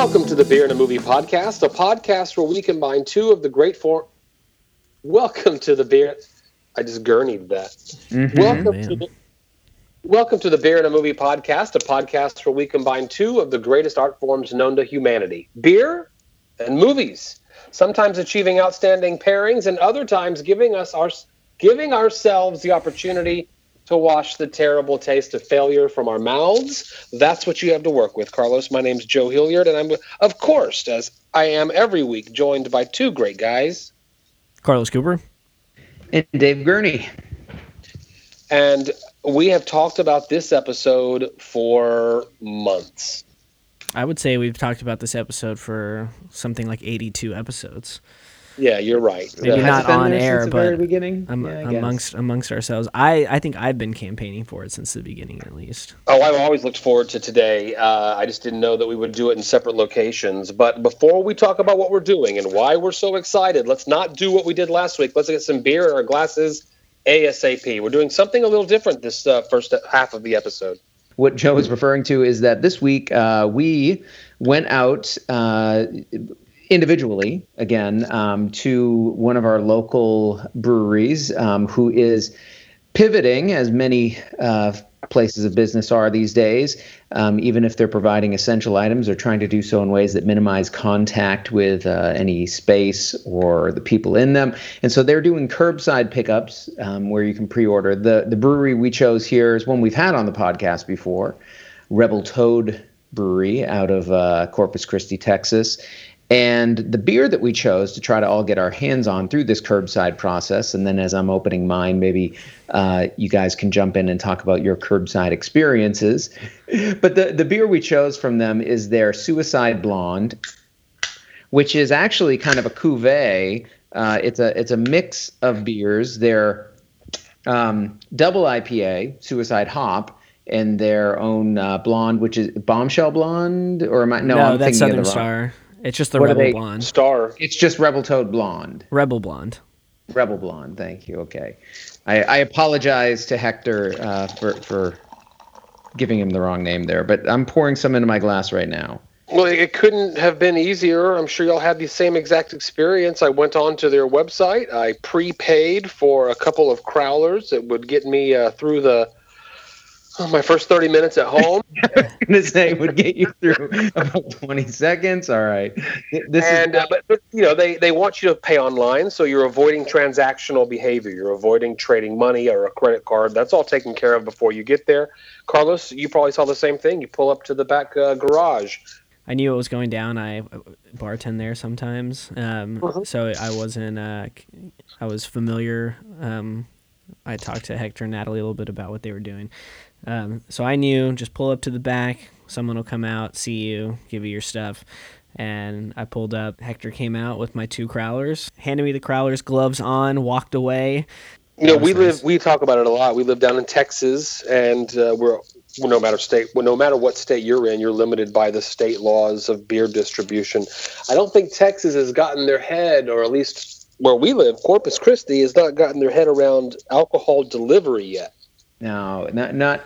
Welcome to the Beer and a Movie podcast, a podcast where we combine two of the great four. Welcome to the Beer. I just gurneyed that. Mm-hmm. Welcome to the. Welcome to the Beer and a Movie podcast, a podcast where we combine two of the greatest art forms known to humanity beer and movies. Sometimes achieving outstanding pairings, and other times giving us our giving ourselves the opportunity to wash the terrible taste of failure from our mouths. That's what you have to work with, Carlos. My name's Joe Hilliard, and I'm, of course, as I am every week, joined by two great guys. Carlos Cooper. And Dave Gurney. And we have talked about this episode for months. I would say we've talked about this episode for something like 82 episodes. Yeah, you're right. Maybe not on air, since the very but beginning? am- Yeah, amongst amongst ourselves. I, I think I've been campaigning for it since the beginning, at least. Oh, I've always looked forward to today. Uh, I just didn't know that we would do it in separate locations. But before we talk about what we're doing and why we're so excited, let's not do what we did last week. Let's get some beer in our glasses ASAP. We're doing something a little different this uh, first half of the episode. What Joe is referring to is that this week uh, we went out uh, individually again um, to one of our local breweries um, who is pivoting, as many uh, places of business are these days. Um, even if they're providing essential items, they're trying to do so in ways that minimize contact with uh, any space or the people in them. And so they're doing curbside pickups um, where you can pre-order. The the brewery we chose here is one we've had on the podcast before, Rebel Toad Brewery out of uh, Corpus Christi, Texas. And the beer that we chose to try to all get our hands on through this curbside process, and then as I'm opening mine, maybe uh, you guys can jump in and talk about your curbside experiences. But the, the beer we chose from them is their Suicide Blonde, which is actually kind of a cuvee. Uh, it's a it's a mix of beers. They're um, double IPA, Suicide Hop, and their own uh, blonde, which is Bombshell Blonde, or am I? No, I'm that's thinking Southern of the wrong. Star. It's just the What Rebel Blonde. Star. It's just Rebel Toad Blonde. Rebel Blonde. Rebel Blonde. Thank you. Okay, I, I apologize to Hector uh, for for giving him the wrong name there, but I'm pouring some into my glass right now. Well, it couldn't have been easier. I'm sure y'all had the same exact experience. I went on to their website. I prepaid for a couple of crowlers that would get me uh, through the my first 30 minutes at home. gonna say would get you through about 20 seconds. All right. This and is uh, but, but you know they they want you to pay online, so you're avoiding transactional behavior. You're avoiding trading money or a credit card. That's all taken care of before you get there. Carlos, you probably saw the same thing. You pull up to the back uh, garage. I knew it was going down. I bartend there sometimes, um, Uh-huh. so I wasn't. Uh, I was familiar. Um, I talked to Hector and Natalie a little bit about what they were doing, um, so I knew just pull up to the back. Someone will come out, see you, give you your stuff. And I pulled up. Hector came out with my two crowlers, handed me the crowlers, gloves on, walked away. You know, we was live. We talk about it a lot. We live down in Texas, and uh, we're well, no matter state, well, no matter what state you're in, you're limited by the state laws of beer distribution. I don't think Texas has gotten their head, or at least where we live, Corpus Christi, has not gotten their head around alcohol delivery yet. no, not not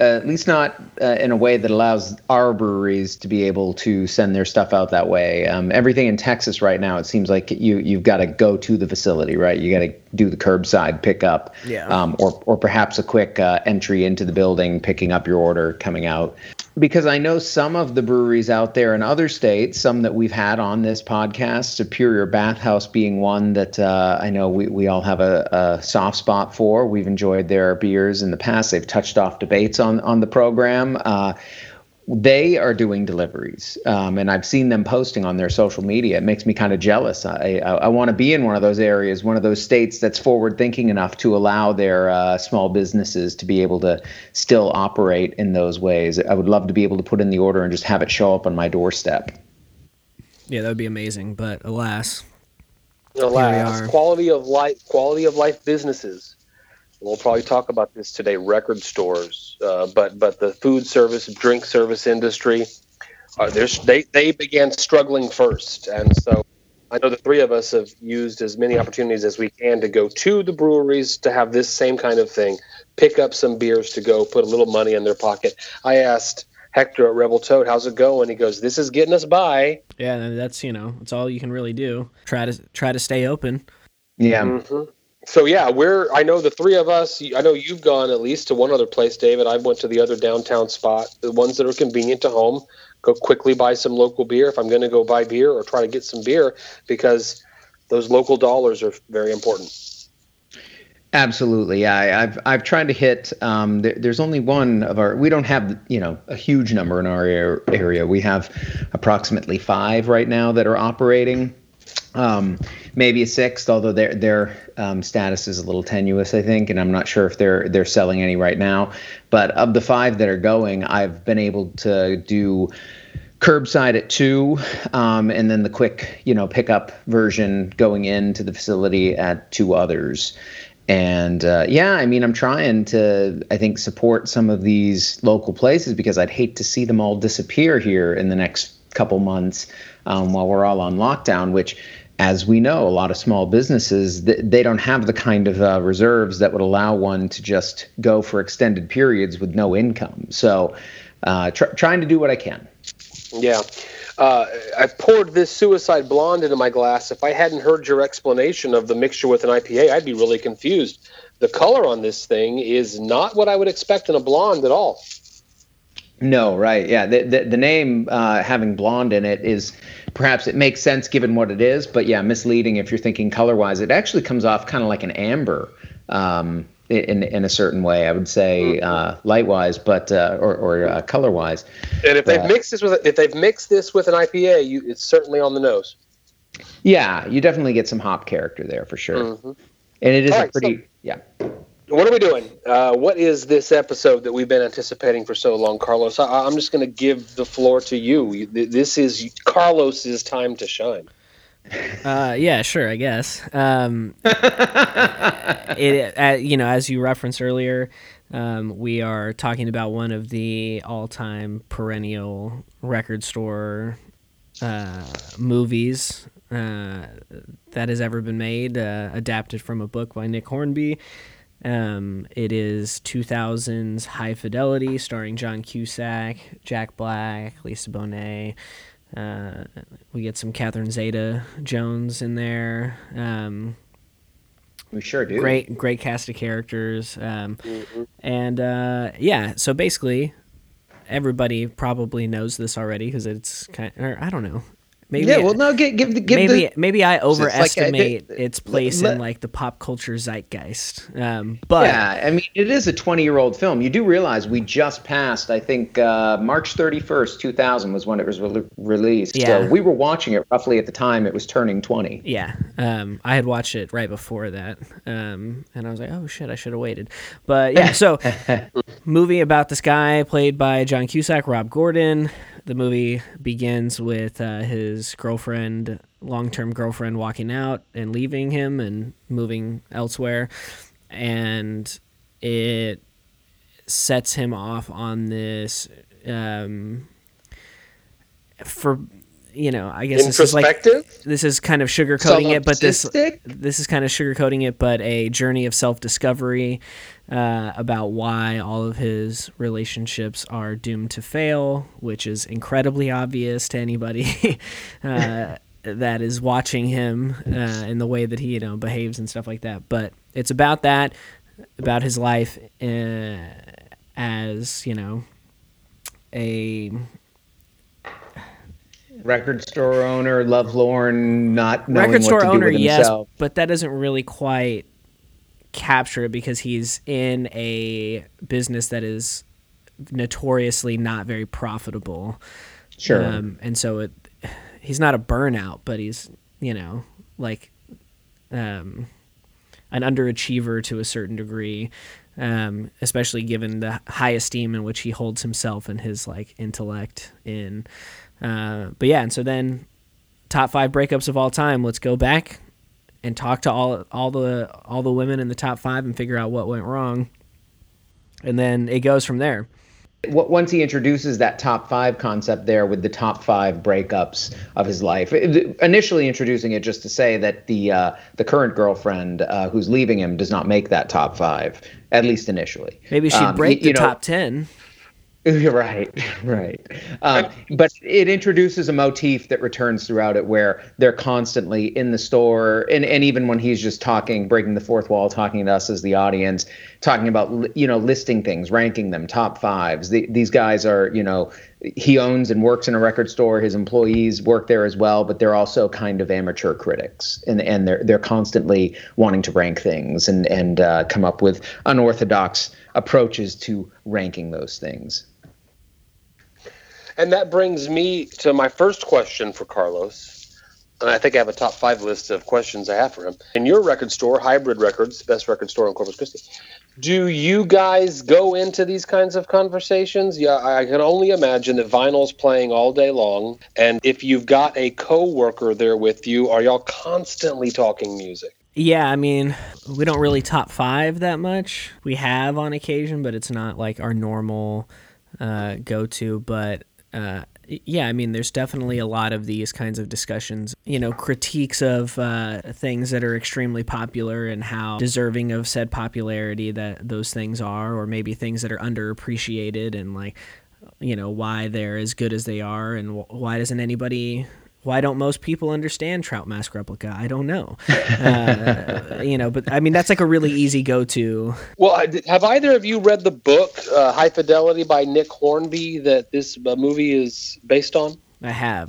uh, at least not uh, in a way that allows our breweries to be able to send their stuff out that way. Um, everything in Texas right now, it seems like you you've got to go to the facility, right? You got to do the curbside pickup, Yeah. um, or or perhaps a quick uh, entry into the building, picking up your order, coming out. Because I know some of the breweries out there in other states, some that we've had on this podcast, Superior Bathhouse being one that uh, I know we, we all have a, a soft spot for. We've enjoyed their beers in the past. They've touched off debates on, on the program. Uh, they are doing deliveries, um, and I've seen them posting on their social media. It makes me kind of jealous. I I, I want to be in one of those areas, one of those states that's forward thinking enough to allow their uh, small businesses to be able to still operate in those ways. I would love to be able to put in the order and just have it show up on my doorstep. Yeah, that would be amazing. But alas, Alas, quality of life, quality of life businesses. We'll probably talk about this today. Record stores, uh, but but the food service, drink service industry, uh, they they began struggling first, and so I know the three of us have used as many opportunities as we can to go to the breweries to have this same kind of thing, pick up some beers to go, put a little money in their pocket. I asked Hector at Rebel Toad, how's it going? He goes, this is getting us by. Yeah, that's you know, it's all you can really do. Try to try to stay open. Yeah. Mm-hmm. So yeah, we're. I know the three of us. I know you've gone at least to one other place, David. I went to the other downtown spot, the ones that are convenient to home. Go quickly buy some local beer if I'm going to go buy beer or try to get some beer because those local dollars are very important. Absolutely, yeah. I've I've tried to hit. Um, there, there's only one of our. We don't have you know a huge number in our area. We have approximately five right now that are operating. Um, maybe a sixth, although their their um, status is a little tenuous, I think, and I'm not sure if they're they're selling any right now. But of the five that are going, I've been able to do curbside at two, um, and then the quick, you know, pickup version going into the facility at two others. And uh, yeah, I mean, I'm trying to, I think, support some of these local places because I'd hate to see them all disappear here in the next couple months um, while we're all on lockdown, which as we know, a lot of small businesses they don't have the kind of uh, reserves that would allow one to just go for extended periods with no income. So, uh, tr- trying to do what I can. Yeah. Uh, I poured this suicide blonde into my glass. If I hadn't heard your explanation of the mixture with an IPA, I'd be really confused. The color on this thing is not what I would expect in a blonde at all. No, right. Yeah. The, the, the name uh, having blonde in it is perhaps it makes sense given what it is, but yeah, misleading if you're thinking color wise. It actually comes off kind of like an amber. Um, in in a certain way. I would say mm-hmm. uh, light wise, but uh, or, or uh, color wise. And if they've mixed this with if they've mixed this with an IPA, you, it's certainly on the nose. Yeah, you definitely get some hop character there for sure. Mm-hmm. And it is All a pretty so, yeah. What are we doing? Uh, what is this episode that we've been anticipating for so long, Carlos? I, am just going to give the floor to you. This is Carlos's time to shine. Uh, yeah, sure, I guess. Um, it, uh, you know, as you referenced earlier, um, we are talking about one of the all-time perennial record store uh, movies uh, that has ever been made, uh, adapted from a book by Nick Hornby. Um, it is 2000's High Fidelity, starring John Cusack, Jack Black, Lisa Bonet. Uh, we get some Catherine Zeta Jones in there. Um, we sure do. Great, great cast of characters. Um, mm-hmm. And uh, yeah, so basically, everybody probably knows this already because it's kind. Of, or I don't know. Maybe yeah, well, no, give give, give maybe the, maybe I overestimate like, its place let, in like the pop culture zeitgeist. Um, but yeah, I mean, it is a twenty-year-old film. You do realize we just passed. I think uh, March thirty-first, two thousand, was when it was re- released. Yeah. So we were watching it roughly at the time it was turning twenty. Yeah, um, I had watched it right before that, um, and I was like, oh shit, I should have waited. But yeah, so movie about this guy played by John Cusack, Rob Gordon the movie begins with uh, his girlfriend, long term girlfriend, walking out and leaving him and moving elsewhere. And it sets him off on this. Um, for you know, I guess this is like this is kind of sugarcoating it, but this this is kind of sugarcoating it, but a journey of self discovery uh, about why all of his relationships are doomed to fail, which is incredibly obvious to anybody uh, that is watching him uh, in the way that he you know behaves and stuff like that. But it's about that, about his life uh, as you know a record store owner, lovelorn, not knowing record store what to owner, do with yes, but that doesn't really quite capture it because he's in a business that is notoriously not very profitable. Sure. Um, and so it, he's not a burnout, but he's you know like um, an underachiever to a certain degree. Um, especially given the high esteem in which he holds himself and his like intellect in uh, but yeah, and so then top five breakups of all time. Let's go back and talk to all all the all the women in the top five and figure out what went wrong. And then it goes from there. Once he introduces that top five concept there with the top five breakups of his life, initially introducing it just to say that the uh, the current girlfriend uh, who's leaving him does not make that top five, at least initially. Maybe she'd um, break the know, top ten. Right, right. Um, but it introduces a motif that returns throughout it where they're constantly in the store, and, and even when he's just talking, breaking the fourth wall, talking to us as the audience, talking about, you know, listing things, ranking them, top fives. The, these guys are, you know, he owns and works in a record store. His employees work there as well, but they're also kind of amateur critics, and and they're they're constantly wanting to rank things and and uh, come up with unorthodox approaches to ranking those things. And that brings me to my first question for Carlos. And I think I have a top five list of questions I have for him. In your record store, Hybrid Records, best record store in Corpus Christi, do you guys go into these kinds of conversations? Yeah, I can only imagine that vinyl's playing all day long. And if you've got a coworker there with you, are y'all constantly talking music? Yeah, I mean, we don't really top five that much. We have on occasion, but it's not like our normal uh, go to. But uh, yeah, I mean, there's definitely a lot of these kinds of discussions, you know, critiques of uh, things that are extremely popular and how deserving of said popularity that those things are, or maybe things that are underappreciated and like, you know, why they're as good as they are and why doesn't anybody why don't most people understand Trout Mask Replica? I don't know. Uh, you know, but I mean, that's like a really easy go to. Well, have either of you read the book uh, High Fidelity by Nick Hornby that this uh, movie is based on? I have.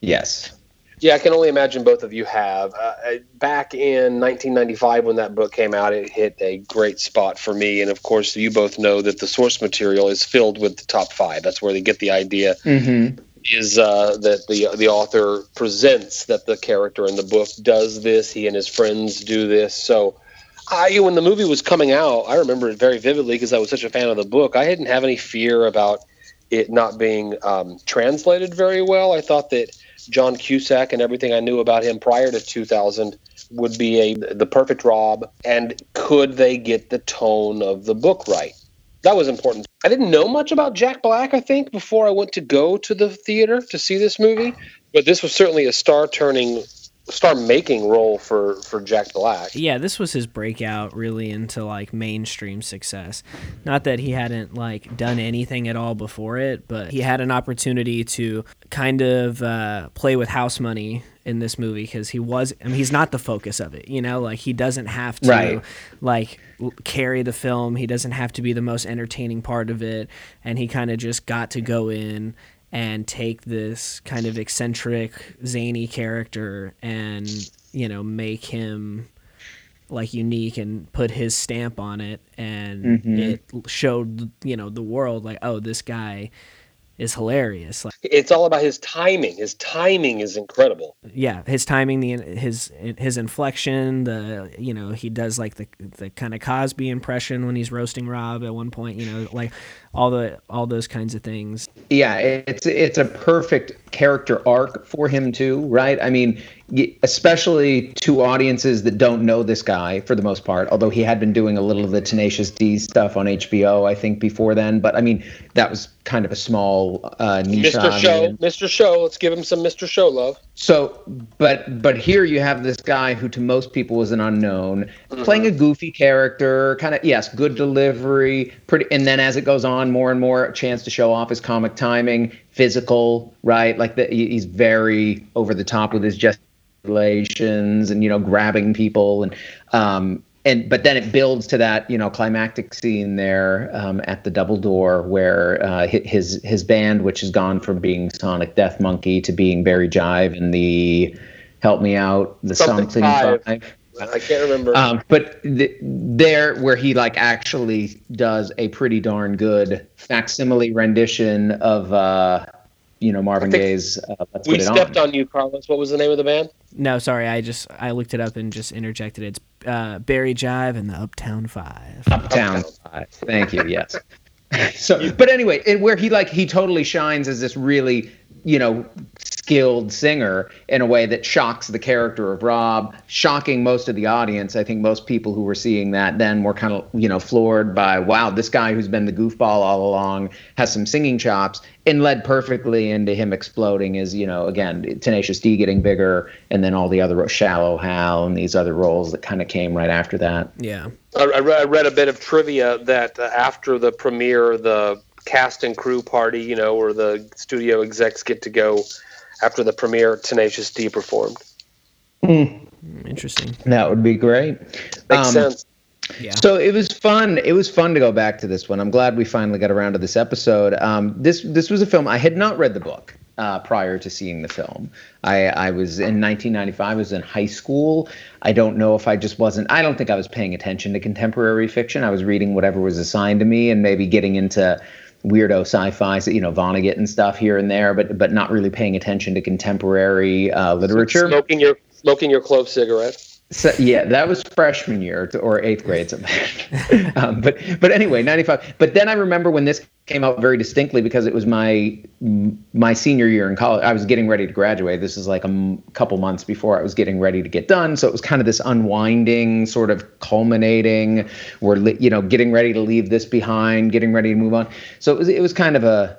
Yes. Yeah, I can only imagine both of you have. Uh, back in 1995, when that book came out, it hit a great spot for me. And of course, you both know that the source material is filled with the top five. That's where they get the idea. Mm-hmm is uh, that the the author presents that the character in the book does this. He and his friends do this. So, I when the movie was coming out, I remember it very vividly because I was such a fan of the book. I didn't have any fear about it not being um, translated very well. I thought that John Cusack and everything I knew about him prior to 2000 would be a the perfect Rob. And could they get the tone of the book right? That was important. I didn't know much about Jack Black, I think, before I went to go to the theater to see this movie, but this was certainly a star turning star making role for for Jack Black. Yeah, this was his breakout really into like mainstream success. Not that he hadn't like done anything at all before it, but he had an opportunity to kind of uh, play with house money in this movie because he was I mean he's not the focus of it, you know, like he doesn't have to right. like carry the film. He doesn't have to be the most entertaining part of it and he kind of just got to go in and take this kind of eccentric, zany character and, you know, make him like unique and put his stamp on it and mm-hmm. it showed you know the world like oh this guy is hilarious. Like, it's all about his timing. His timing is incredible. Yeah, his timing, the his his inflection, the you know he does like the the kind of Cosby impression when he's roasting Rob at one point. You know, like all the all those kinds of things. Yeah, it's it's a perfect character arc for him too, right? I mean, especially to audiences that don't know this guy for the most part. Although he had been doing a little of the Tenacious D stuff on HBO, I think before then. But I mean, that was kind of a small uh, niche. Mr. Show, Mr. Show. Let's give him some Mr. Show love. So, but but here you have this guy who to most people was an unknown, mm-hmm. playing a goofy character, kind of yes, good delivery, pretty. And then as it goes on, more and more a chance to show off his comic timing, physical, right? Like the, he's very over the top with his gesticulations and you know grabbing people and um and but then it builds to that you know climactic scene there um, at the double door where uh, his his band which has gone from being Sonic Death Monkey to being Barry Jive and the help me out the something, something five. five. I can't remember. Um, but th- there, where he like actually does a pretty darn good facsimile rendition of, uh, you know, Marvin Gaye's. Uh, Let's we stepped on. on. you, Carlos. What was the name of the band? No, sorry. I just I looked it up and just interjected. It's uh, Barry Jive and the Uptown Five. Uptown, Uptown. Five. Thank you. Yes. so, but anyway, it, where he like he totally shines as this really you know, skilled singer in a way that shocks the character of Rob, shocking most of the audience. I think most people who were seeing that then were kind of, you know, floored by, wow, this guy who's been the goofball all along has some singing chops and led perfectly into him exploding as, you know, again, Tenacious D getting bigger and then all the other Shallow Hal and these other roles that kind of came right after that. Yeah. I, read, I read a bit of trivia that uh, after the premiere, the cast and crew party, you know, where the studio execs get to go after the premiere Tenacious D performed. Mm. Interesting. That would be great. Makes um, sense. Yeah. So it was fun. It was fun to go back to this one. I'm glad we finally got around to this episode. Um, this this was a film I had not read the book uh, prior to seeing the film. I, I was in 1995. I was in high school. I don't know if I just wasn't. I don't think I was paying attention to contemporary fiction. I was reading whatever was assigned to me and maybe getting into weirdo sci-fi, you know, Vonnegut and stuff here and there, but but not really paying attention to contemporary uh, literature. Smoking your smoking your clove cigarette. So, yeah, that was freshman year or eighth grade, um, but but anyway, ninety five. But then I remember when this came out very distinctly because it was my my senior year in college. I was getting ready to graduate. This is like a m- couple months before I was getting ready to get done. So it was kind of this unwinding, sort of culminating. We're you know getting ready to leave this behind, getting ready to move on. So it was it was kind of a,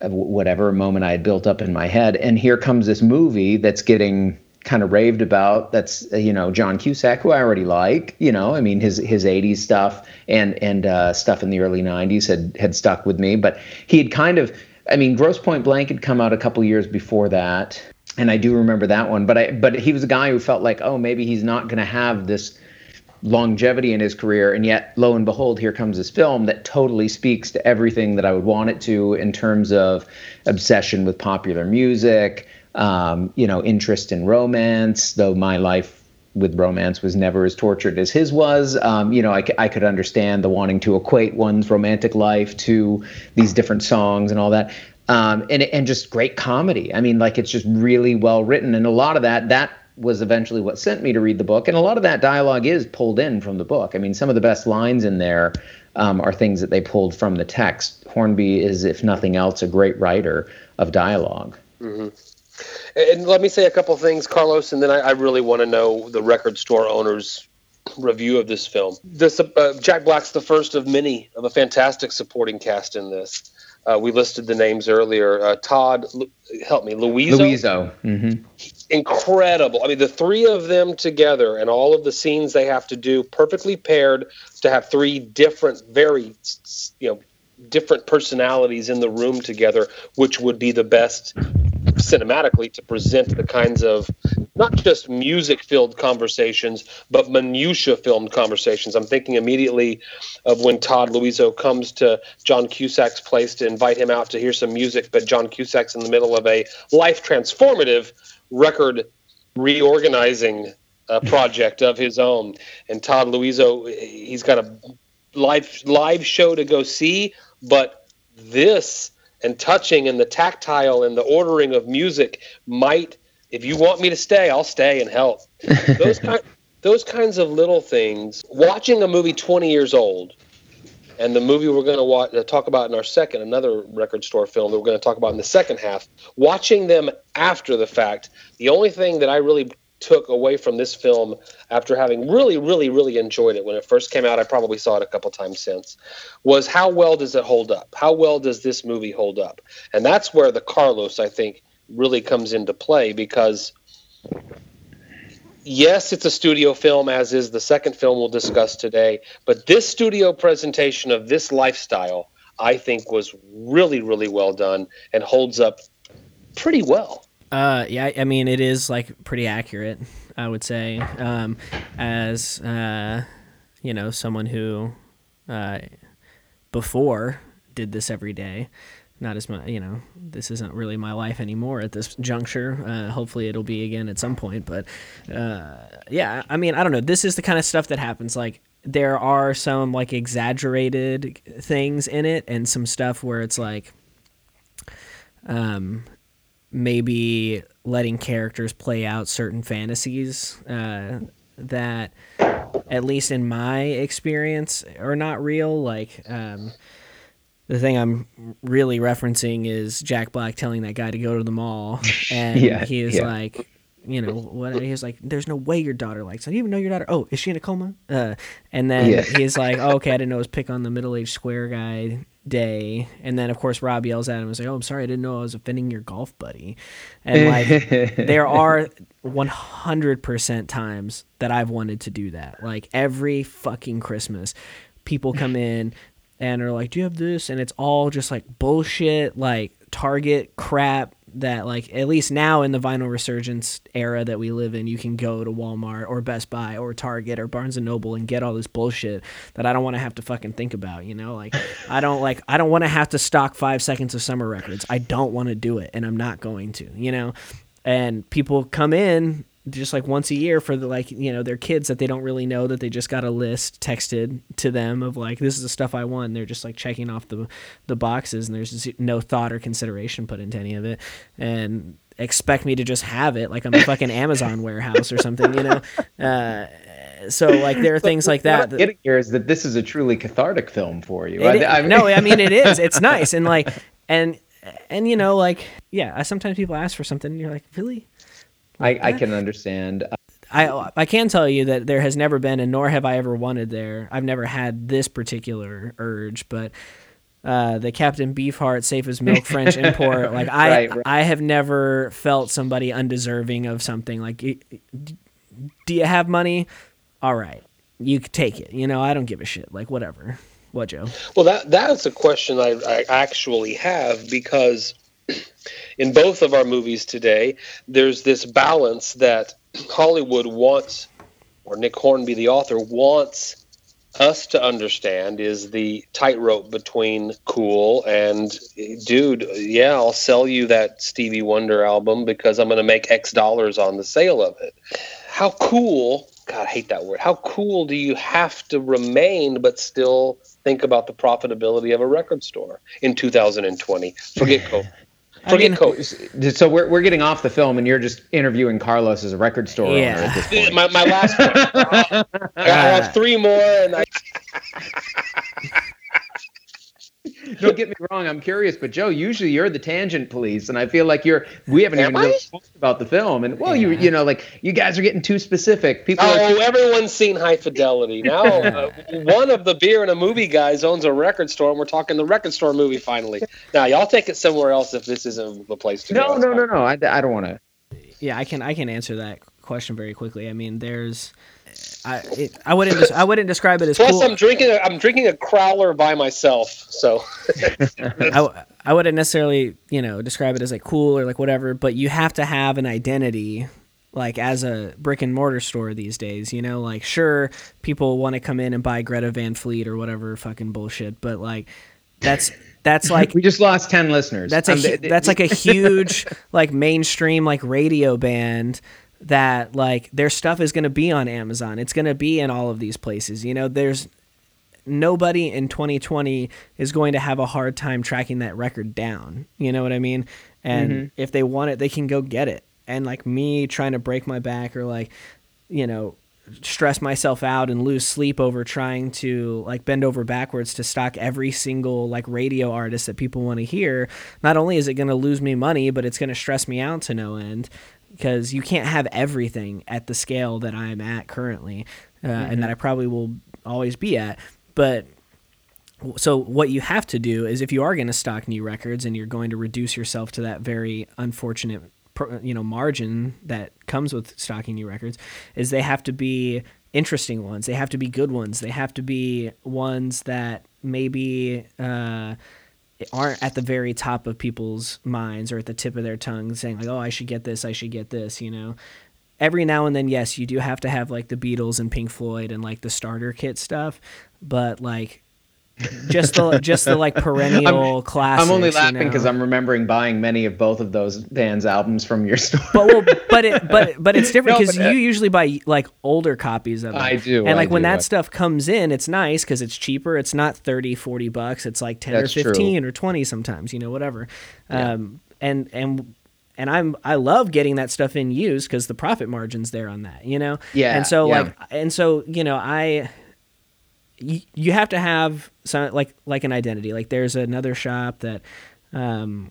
a whatever moment I had built up in my head, and here comes this movie that's getting kind of raved about. That's you know John Cusack, who I already like. You know, I mean his his '80s stuff and and uh, stuff in the early '90s had had stuck with me. But he had kind of, I mean, Grosse Pointe Blank had come out a couple years before that, and I do remember that one. But I but he was a guy who felt like, oh, maybe he's not going to have this longevity in his career and yet lo and behold here comes this film that totally speaks to everything that i would want it to in terms of obsession with popular music um, you know, interest in romance, though my life with romance was never as tortured as his was. Um, you know, I, I could understand the wanting to equate one's romantic life to these different songs and all that. Um, and and just great comedy. I mean, like it's just really well written, and a lot of that that was eventually what sent me to read the book. And a lot of that dialogue is pulled in from the book. I mean, some of the best lines in there um, are things that they pulled from the text. Hornby is, if nothing else, a great writer of dialog mm-hmm. And let me say a couple things, Carlos, and then I, I really want to know the record store owner's review of this film. This uh, Jack Black's the first of many of a fantastic supporting cast in this. Uh, we listed the names earlier. Uh, Todd, help me, Louiso. Louiso. Mm-hmm. Incredible. I mean, the three of them together and all of the scenes they have to do, perfectly paired to have three different, very, you know, different personalities in the room together, which would be the best cinematically to present the kinds of not just music filled conversations, but minutia filmed conversations. I'm thinking immediately of when Todd Louiso comes to John Cusack's place to invite him out to hear some music, but John Cusack's in the middle of a life transformative record reorganizing uh, project of his own. And Todd Louiso, he's got a live live show to go see, but this and touching and the tactile and the ordering of music might if you want me to stay i'll stay and help. Those kind, those kinds of little things watching a movie 20 years old and the movie we're going to watch, uh, talk about in our second another record store film that we're going to talk about in the second half watching them after the fact the only thing that i really took away from this film after having really, really, really enjoyed it when it first came out. I probably saw it a couple times since. Was how well does it hold up? How well does this movie hold up? And that's where the Carlos, I think, really comes into play because. Yes, it's a studio film, as is the second film we'll discuss today. But this studio presentation of this lifestyle, I think, was really, really well done and holds up pretty well. Uh, yeah, I mean, it is like pretty accurate, I would say. Um, as uh, you know, someone who uh, before did this every day. Not as much, you know. This isn't really my life anymore at this juncture. Uh, hopefully, it'll be again at some point. But uh, yeah, I mean, I don't know. This is the kind of stuff that happens. Like there are some like exaggerated things in it, and some stuff where it's like, um, maybe letting characters play out certain fantasies uh, that, at least in my experience, are not real. Like, um, the thing I'm really referencing is Jack Black telling that guy to go to the mall, and yeah, he is yeah. like, you know, what he's like, there's no way your daughter likes. I do not even know your daughter. Oh, is she in a coma? Uh, and then yeah. he's like, oh, okay, I didn't know it was pick on the middle aged square guy day. And then of course Rob yells at him and says, "Oh, I'm sorry, I didn't know I was offending your golf buddy." And like there are 100% times that I've wanted to do that. Like every fucking Christmas, people come in and are like, "Do you have this?" And it's all just like bullshit, like Target crap that like at least now in the vinyl resurgence era that we live in, you can go to Walmart or Best Buy or Target or Barnes and Noble and get all this bullshit that I don't want to have to fucking think about, you know? Like I don't like I don't want to have to stock 5 seconds of summer records. I don't want to do it and I'm not going to, you know? And people come in just like once a year for the like you know their kids that they don't really know that they just got a list texted to them of like this is the stuff I want. And they're just like checking off the the boxes and there's no thought or consideration put into any of it and expect me to just have it like I'm a fucking Amazon warehouse or something, you know. Uh, so like there are things like that. What I'm getting here is that this is a truly cathartic film for you. I, I mean, no, I mean it is. It's nice and like and and you know like yeah. Sometimes people ask for something and you're like really I, I can understand. I I can tell you that there has never been, and nor have I ever wanted there. I've never had this particular urge, but uh, the Captain Beefheart Safe as Milk French import, like I right, right. I have never felt somebody undeserving of something. Like, do you have money? All right, you take it. You know, I don't give a shit. Like, whatever. What, Joe? Well, that that's a question I, I actually have because in both of our movies today, there's this balance that Hollywood wants, or Nick Hornby, the author, wants us to understand is the tightrope between cool and dude, yeah, I'll sell you that Stevie Wonder album because I'm going to make X dollars on the sale of it. How cool, God, I hate that word. How cool do you have to remain but still think about the profitability of a record store in 2020? Forget COVID. Forget I mean, So we're, we're getting off the film, and you're just interviewing Carlos as a record store yeah. owner at this point. My, my last one. I have three more, and I. Don't get me wrong, I'm curious, but Joe, usually you're the tangent police, and I feel like you're. We haven't Am even really talked about the film, and well, yeah. you you know, like you guys are getting too specific. People. Oh, are, everyone's seen High Fidelity now. uh, one of the beer and a movie guys owns a record store, and we're talking the record store movie finally. Now, y'all take it somewhere else if this isn't the place to no, go. No, no, no, no. I, I don't want to. Yeah, I can I can answer that question very quickly. I mean, there's I it, I wouldn't des- I wouldn't describe it as Plus, cool. I'm drinking a, I'm drinking a crowler by myself, so I, I wouldn't necessarily you know describe it as like cool or like whatever. But you have to have an identity like as a brick and mortar store these days. You know, like sure people want to come in and buy Greta Van Fleet or whatever fucking bullshit, but like that's that's like we just lost 10 listeners that's a um, that's like a huge like mainstream like radio band that like their stuff is going to be on Amazon. It's going to be in all of these places. You know, there's nobody in 2020 is going to have a hard time tracking that record down. You know what I mean? And mm-hmm. if they want it, they can go get it. And like me trying to break my back or like, you know, stress myself out and lose sleep over trying to like bend over backwards to stock every single like radio artist that people want to hear not only is it going to lose me money but it's going to stress me out to no end because you can't have everything at the scale that I'm at currently, uh, mm-hmm. and that I probably will always be at. But so what you have to do is if you are going to stock new records and you're going to reduce yourself to that very unfortunate you know margin that comes with stocking new records is they have to be interesting ones they have to be good ones they have to be ones that maybe uh, aren't at the very top of people's minds or at the tip of their tongue saying like oh i should get this i should get this you know? Every now and then yes you do have to have like the beatles and pink floyd and like the starter kit stuff but like just the just the like perennial I'm, classics. I'm only laughing because you know? I'm remembering buying many of both of those bands' albums from your store. but well, but it but but it's different because no, you usually buy like older copies of it. I do. And like I when do, that stuff comes in, it's nice because it's cheaper. It's not 30, 40 bucks. It's like 10 or 15 true. or 20 sometimes, you know, whatever. Yeah. Um and and and I'm I love getting that stuff in use because the profit margins there on that, you know. Yeah. And so yeah. like and so you know I you, you have to have some like like an identity. Like there's another shop that um,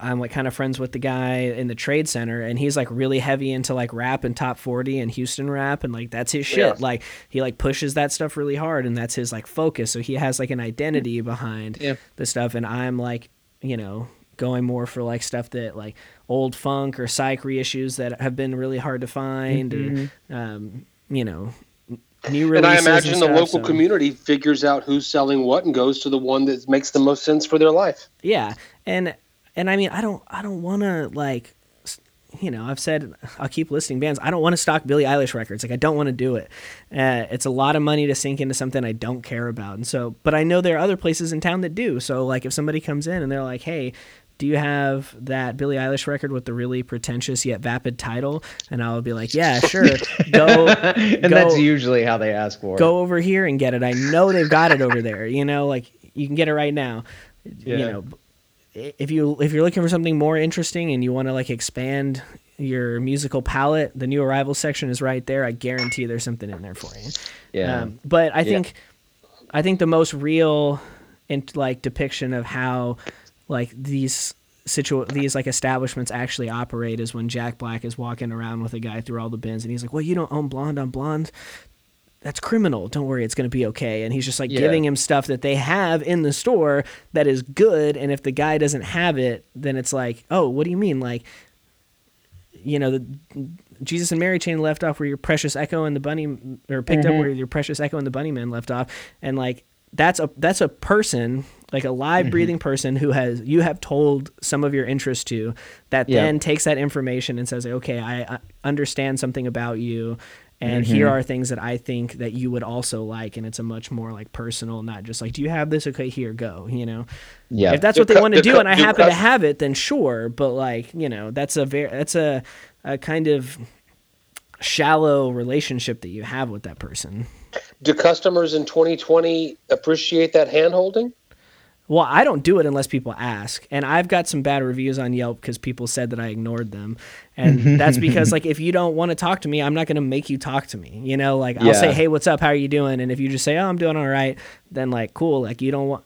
I'm like kind of friends with the guy in the trade center and he's like really heavy into like rap and top 40 and Houston rap and like that's his shit. Yeah. Like he like pushes that stuff really hard and that's his like focus. So he has like an identity behind yeah. the stuff and I'm like, you know, going more for like stuff that like old funk or psych reissues that have been really hard to find mm-hmm. or um, you know, and I imagine the local community figures out who's selling what and goes to the one that makes the most sense for their life. Yeah, and and I mean, I don't I don't want to like, you know, I've said I'll keep listing bands. I don't want to stock Billie Eilish records. Like I don't want to do it. Uh, it's a lot of money to sink into something I don't care about. And so, but I know there are other places in town that do. So like, if somebody comes in and they're like, hey. Do you have that Billie Eilish record with the really pretentious yet vapid title? And I'll be like, yeah, sure. Go, and go- that's usually how they ask for it. go over here and get it. I know they've got it over there. You know, like you can get it right now. Yeah. You know, if you if you're looking for something more interesting and you want to like expand your musical palette, the new arrival section is right there. I guarantee there's something in there for you. Yeah. Um, but I think I think the most real and like depiction of how like these situ these like establishments actually operate is when Jack Black is walking around with a guy through all the bins and he's like, "Well, you don't own Blonde on Blonde." That's criminal. Don't worry, it's going to be okay. And he's just like Yeah. giving him stuff that they have in the store that is good. And if the guy doesn't have it, then it's like, oh, what do you mean? Like, you know, the Jesus and Mary chain left off where your precious Echo and the Bunny, or picked up mm-hmm. where your precious Echo and the Bunnymen left off, and like that's a that's a person, like a live mm-hmm. breathing person who has you have told some of your interest to, that Yeah. then takes that information and says, okay, I, I understand something about you. And here mm-hmm. are things that I think that you would also like, and it's a much more like personal, not just like, do you have this? Okay, here, go. You know, Yeah. if that's The what they cu- want to the do cu- and I the happen to have it, then sure. But like, you know, that's a very that's a a kind of shallow relationship that you have with that person. Do customers in 2020 appreciate that handholding? Well, I don't do it unless people ask. And I've got some bad reviews on Yelp because people said that I ignored them. And that's because like if you don't want to talk to me, I'm not going to make you talk to me. You know, like I'll Yeah. say, "Hey, what's up? How are you doing?" And if you just say, "Oh, I'm doing all right," then like cool, like you don't want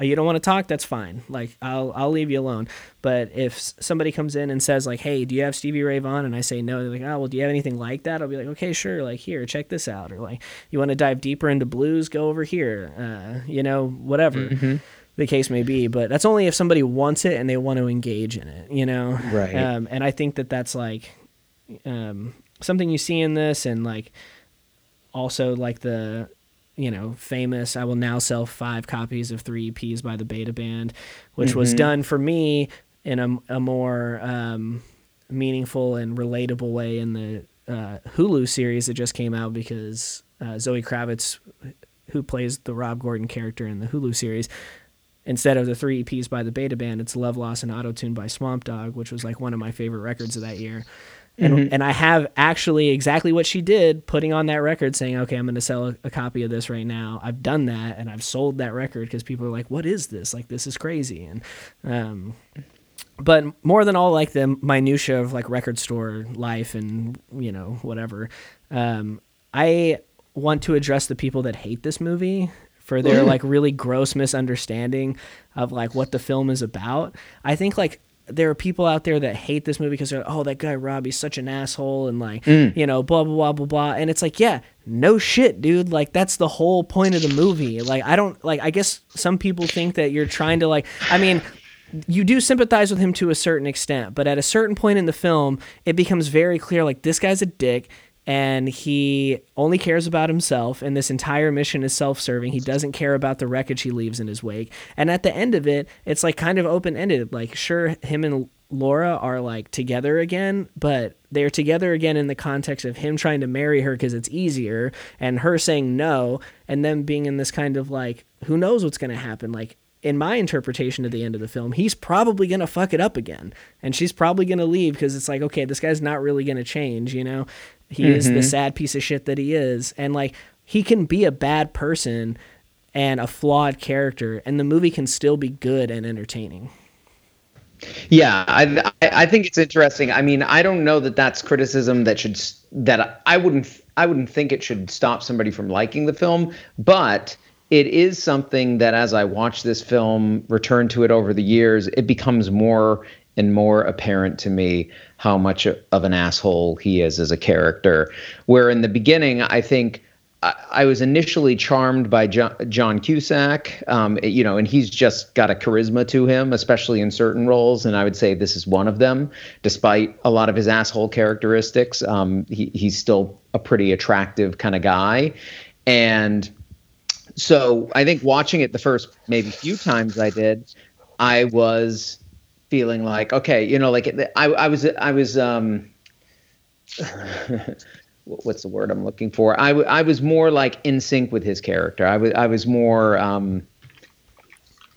you don't want to talk, that's fine. Like I'll I'll leave you alone. But if somebody comes in and says like, "Hey, do you have Stevie Ray Vaughan?" and I say no, they're like, "Oh, well, do you have anything like that?" I'll be like, "Okay, sure. Like here, check this out." Or like, "You want to dive deeper into blues? Go over here." Uh, you know, whatever the case may be. But that's only if somebody wants it and they want to engage in it. You know, Right. Um, and I think that that's like um, something you see in this, and like also like the you know famous I will now sell five copies of three EPs by the Beta Band, which was done for me in a, a more um, meaningful and relatable way in the uh, Hulu series that just came out because uh, Zoe Kravitz, who plays the Rob Gordon character in the Hulu series, instead of the three EPs by the Beta Band, it's Love Loss and Auto Tune by Swamp Dogg, which was like one of my favorite records of that year. And, and I have actually exactly what she did, putting on that record, saying, "Okay, I'm going to sell a, a copy of this right now." I've done that, and I've sold that record because people are like, "What is this? Like, this is crazy." And um, but more than all like the minutia of like record store life and you know whatever um i want to address the people that hate this movie for their like really gross misunderstanding of like what the film is about i think like there are people out there that hate this movie because they're oh that guy Rob he's such an asshole and like mm. you know blah blah blah blah blah. And it's like yeah no shit dude. Like that's the whole point of the movie. Like I don't like I guess some people think that you're trying to like I mean you do sympathize with him to a certain extent, but at a certain point in the film, it becomes very clear like this guy's a dick and he only cares about himself and this entire mission is self-serving. He doesn't care about the wreckage he leaves in his wake. And at the end of it, it's like kind of open-ended. Like sure him and Laura are like together again, but they're together again in the context of him trying to marry her because it's easier and her saying no and them being in this kind of like who knows what's going to happen like in my interpretation of the end of the film, he's probably going to fuck it up again. And she's probably going to leave because it's like, okay, this guy's not really going to change, you know? He is the mm-hmm. sad piece of shit that he is. And like, he can be a bad person and a flawed character, and the movie can still be good and entertaining. Yeah, I, I I think it's interesting. I mean, I don't know that that's criticism that should that I wouldn't I wouldn't think it should stop somebody from liking the film, but it is something that as I watch this film, return to it over the years, it becomes more and more apparent to me how much of an asshole he is as a character. Where in the beginning, I think I, was initially charmed by John, John Cusack, um, you know, and he's just got a charisma to him, especially in certain roles. And I would say this is one of them. Despite a lot of his asshole characteristics, um, he, he's still a pretty attractive kind of guy. And so I think watching it the first maybe few times I did, I was feeling like, okay, you know, like I, I was, I was, um, what's the word I'm looking for? I, w- I was more like in sync with his character. I was I was more um,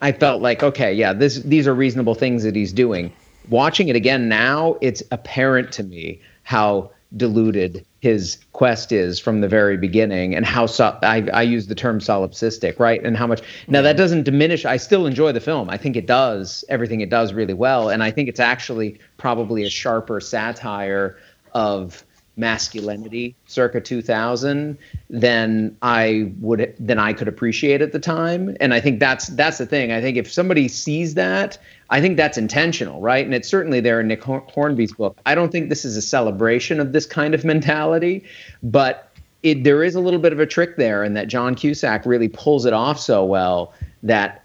I felt like okay, yeah, this these are reasonable things that he's doing. Watching it again now, it's apparent to me how diluted his quest is from the very beginning and how so, I, I use the term solipsistic right? And how much now that doesn't diminish i still enjoy the film. I think it does everything it does really well. And i think it's actually probably a sharper satire of masculinity circa 2000 than I would than I could appreciate at the time. And I think that's that's the thing. I think if somebody sees that I think that's intentional right and it's certainly there in Nick Hornby's book I don't think this is a celebration of this kind of mentality but it there is a little bit of a trick there and that John Cusack really pulls it off so well that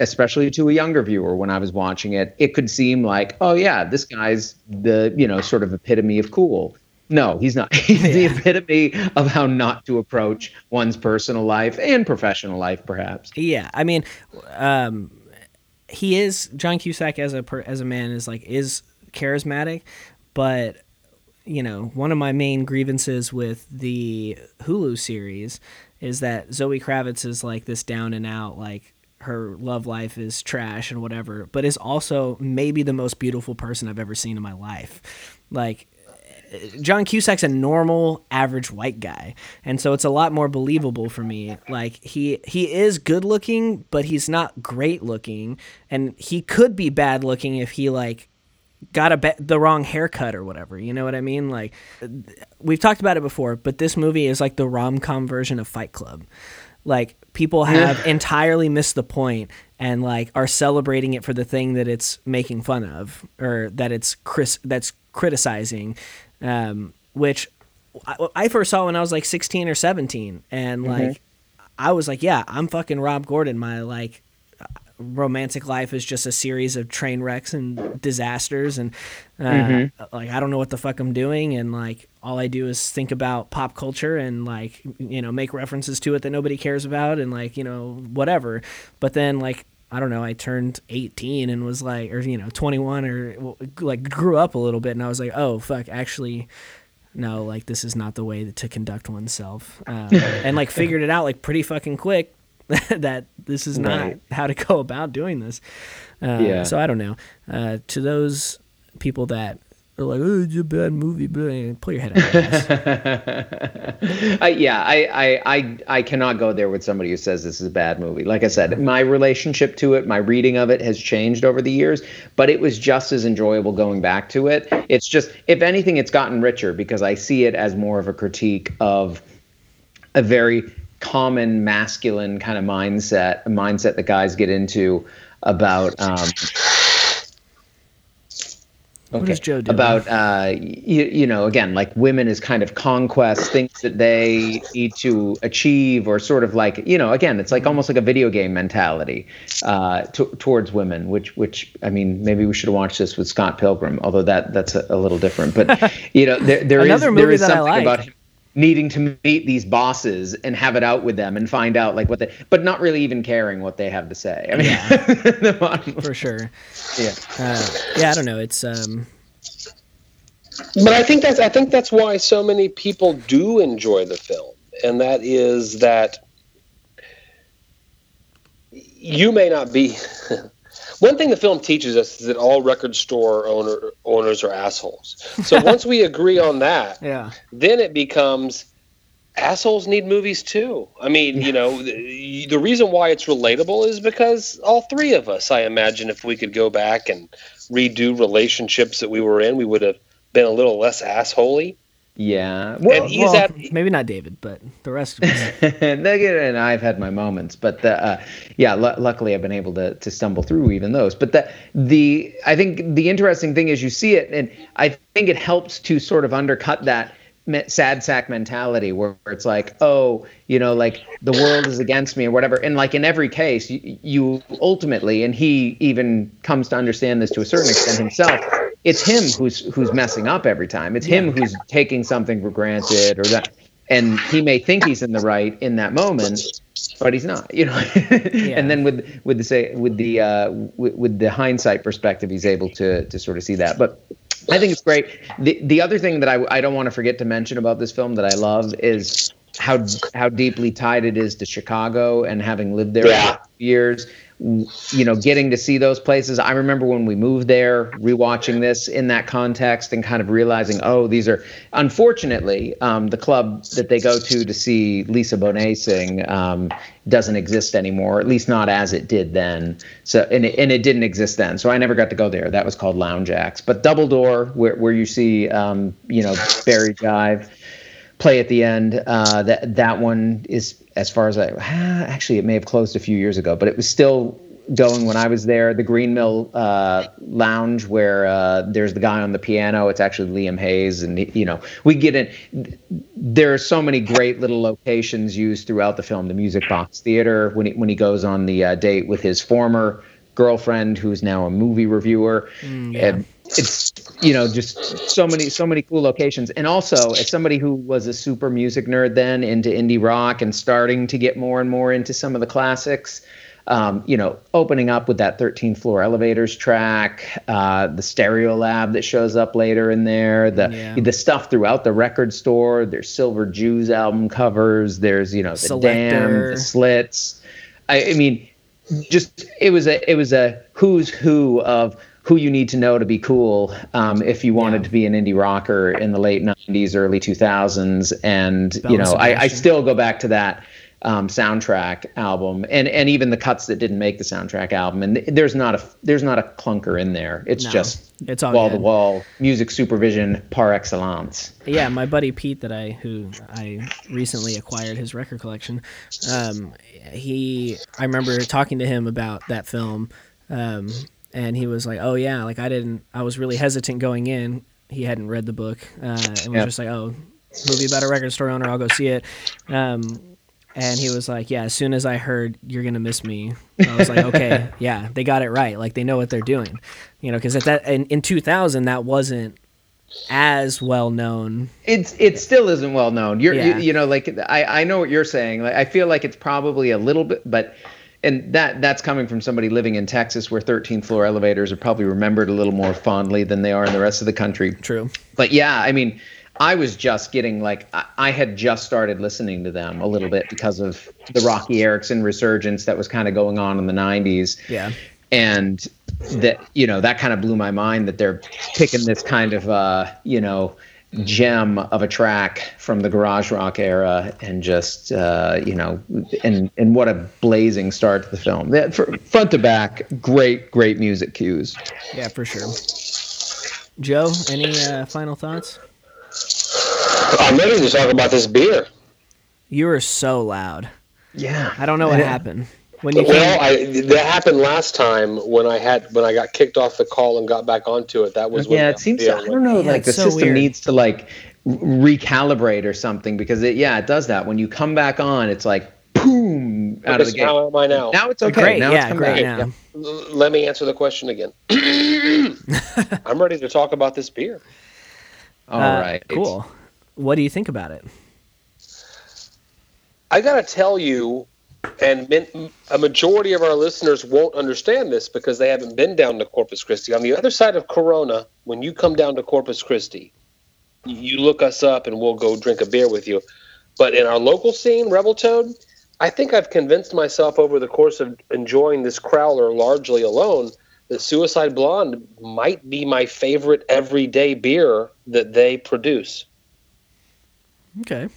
especially to a younger viewer when I was watching it, it could seem like, oh yeah, this guy's the you know sort of epitome of cool. No, he's not. He's yeah. the epitome of how not to approach one's personal life and professional life, perhaps. Yeah, I mean, um, he is John Cusack as a as a man is like is charismatic, but you know, one of my main grievances with the Hulu series is that Zoe Kravitz is like this down and out like her love life is trash and whatever, but is also maybe the most beautiful person I've ever seen in my life. Like John Cusack's a normal, average white guy, and so it's a lot more believable for me. Like he he is good looking, but he's not great looking, and he could be bad looking if he like got a be- the wrong haircut or whatever. You know what I mean? Like we've talked about it before, but this movie is like the rom com version of Fight Club. Like people have entirely missed the point and like are celebrating it for the thing that it's making fun of or that it's Chris that's criticizing um, which I, I, first saw when I was like 16 or 17, and mm-hmm. like mm-hmm. I was like, yeah, I'm fucking Rob Gordon. My like romantic life is just a series of train wrecks and disasters, and uh, mm-hmm. like I don't know what the fuck I'm doing, and like all I do is think about pop culture and like you know make references to it that nobody cares about, and like you know whatever. But then like I don't know, I turned 18 and was like, or, you know, 21 or like grew up a little bit. And I was like, oh, fuck, actually, no, like this is not the way to conduct oneself. Um, and like figured it out like pretty fucking quick that this is not right. how to go about doing this. Uh, yeah. So I don't know. Uh, to those people that they're like, "Oh, it's a bad movie," but pull your head out. I, yeah, I, I, I, I cannot go there with somebody who says this is a bad movie. Like I said, my relationship to it, my reading of it, has changed over the years, but it was just as enjoyable going back to it. It's just, if anything, it's gotten richer because I see it as more of a critique of a very common masculine kind of mindset, a mindset that guys get into about. Um, Okay. What is Joe doing? About uh, you, you know, again, like women is kind of conquest, things that they need to achieve, or sort of like you know, again, it's like almost like a video game mentality uh, t- towards women. Which, which I mean, maybe we should have watched this with Scott Pilgrim, although that that's a, a little different. But you know, there there is there is something like. about him needing to meet these bosses and have it out with them and find out like what they but not really even caring what they have to say. I mean yeah, for sure. Yeah. Uh, yeah i don't know. It's um but i think that's i think that's why so many people do enjoy the film and that is that you may not be One thing the film teaches us is that all record store owner owners are assholes. So once we agree on that, yeah, then it becomes assholes need movies too. I mean, you know, the, the, reason why it's relatable is because all three of us, I imagine, if we could go back and redo relationships that we were in, we would have been a little less assholey. Yeah, well, and well at, maybe not David, but the rest of us. and I've had my moments, but the, uh, yeah, l- luckily I've been able to to stumble through even those. But the the I think the interesting thing is you see it, and I think it helps to sort of undercut that sad sack mentality where, where, it's like oh you know like the world is against me or whatever and like in every case you, you ultimately and he even comes to understand this to a certain extent himself it's him who's who's messing up every time it's him who's taking something for granted or that and he may think he's in the right in that moment but he's not you know yeah. and then with with the say with the uh with, with the hindsight perspective he's able to to sort of see that but I think it's great. The the other thing that I, I don't want to forget to mention about this film that I love is how how deeply tied it is to Chicago and having lived there yeah. for years you know, getting to see those places. I remember when we moved there, rewatching this in that context and kind of realizing, oh, these are unfortunately um, the club that they go to to see Lisa Bonet sing um, doesn't exist anymore, at least not as it did then. So and it, and it didn't exist then. So I never got to go there. That was called Lounge Ax. But Double Door, where where you see, um, you know, Barry Jive play at the end. Uh, that that one is as far as I actually it may have closed a few years ago, but it was still going when I was there. The Green Mill uh, Lounge, where uh, there's the guy on the piano. It's actually Liam Hayes, and you know we get in. There are so many great little locations used throughout the film. The Music Box Theater when he when he goes on the uh, date with his former girlfriend, who's now a movie reviewer. Mm, yeah. And, it's you know just so many so many cool locations. And also as somebody who was a super music nerd then into indie rock and starting to get more and more into some of the classics um, you know opening up with that 13th floor elevators track uh, the Stereolab that shows up later in there the yeah. the stuff throughout the record store. There's silver jews album covers. There's you know the dam the slits. I, I mean just it was a it was a who's who of who you need to know to be cool um, if you wanted yeah. to be an indie rocker in the late 90s early 2000s and you know I, I, still go back to that um, soundtrack album and and even the cuts that didn't make the soundtrack album. And there's not a there's not a clunker in there. It's no, just it's all wall to wall music supervision par excellence. Yeah my buddy pete that i who i recently acquired his record collection um, he i remember talking to him about that film um, and he was like, "Oh yeah, like I didn't, I was really hesitant going in. He hadn't read the book, uh, and was yeah. just like, oh, movie about a record store owner, I'll go see it." Um, and he was like, "Yeah, as soon as I heard you're gonna miss me, I was like, okay, yeah, they got it right. Like they know what they're doing, you know, because at that in, in 2000 that wasn't." as well known. It's it still isn't well known. You're yeah. you, you, know like I I know what you're saying. Like I feel like it's probably a little bit, but and that that's coming from somebody living in Texas where 13th floor elevators are probably remembered a little more fondly than they are in the rest of the country. True. But yeah, I mean, I was just getting like I had just started listening to them a little bit because of the Roky Erickson resurgence that was kind of going on in the 90s. Yeah. And that you know that kind of blew my mind that they're picking this kind of uh, you know gem of a track from the garage rock era and just uh, you know and and what a blazing start to the film. That, for, front to back great great music cues. Yeah for sure. Joe any uh, final thoughts? I'm ready to talk about this beer. You were so loud. Yeah. I don't know what happened when you well, I, that happened last time when I had when I got kicked off the call and got back onto it. That was yeah. It seems I don't know. Yeah, like the so system weird. needs to like recalibrate or something because it yeah it does that when you come back on it's like boom out of the game. How am I now? Now it's okay. Great, now yeah, it's great now. Let me answer the question again. I'm ready to talk about this beer. All uh, right, cool. What do you think about it? I gotta tell you, and a majority of our listeners won't understand this because they haven't been down to Corpus Christi. On the other side of Corona, when you come down to Corpus Christi, you look us up and we'll go drink a beer with you. But in our local scene, Rebel Toad, I think I've convinced myself over the course of enjoying this crowler largely alone that Suicide Blonde might be my favorite everyday beer that they produce. Okay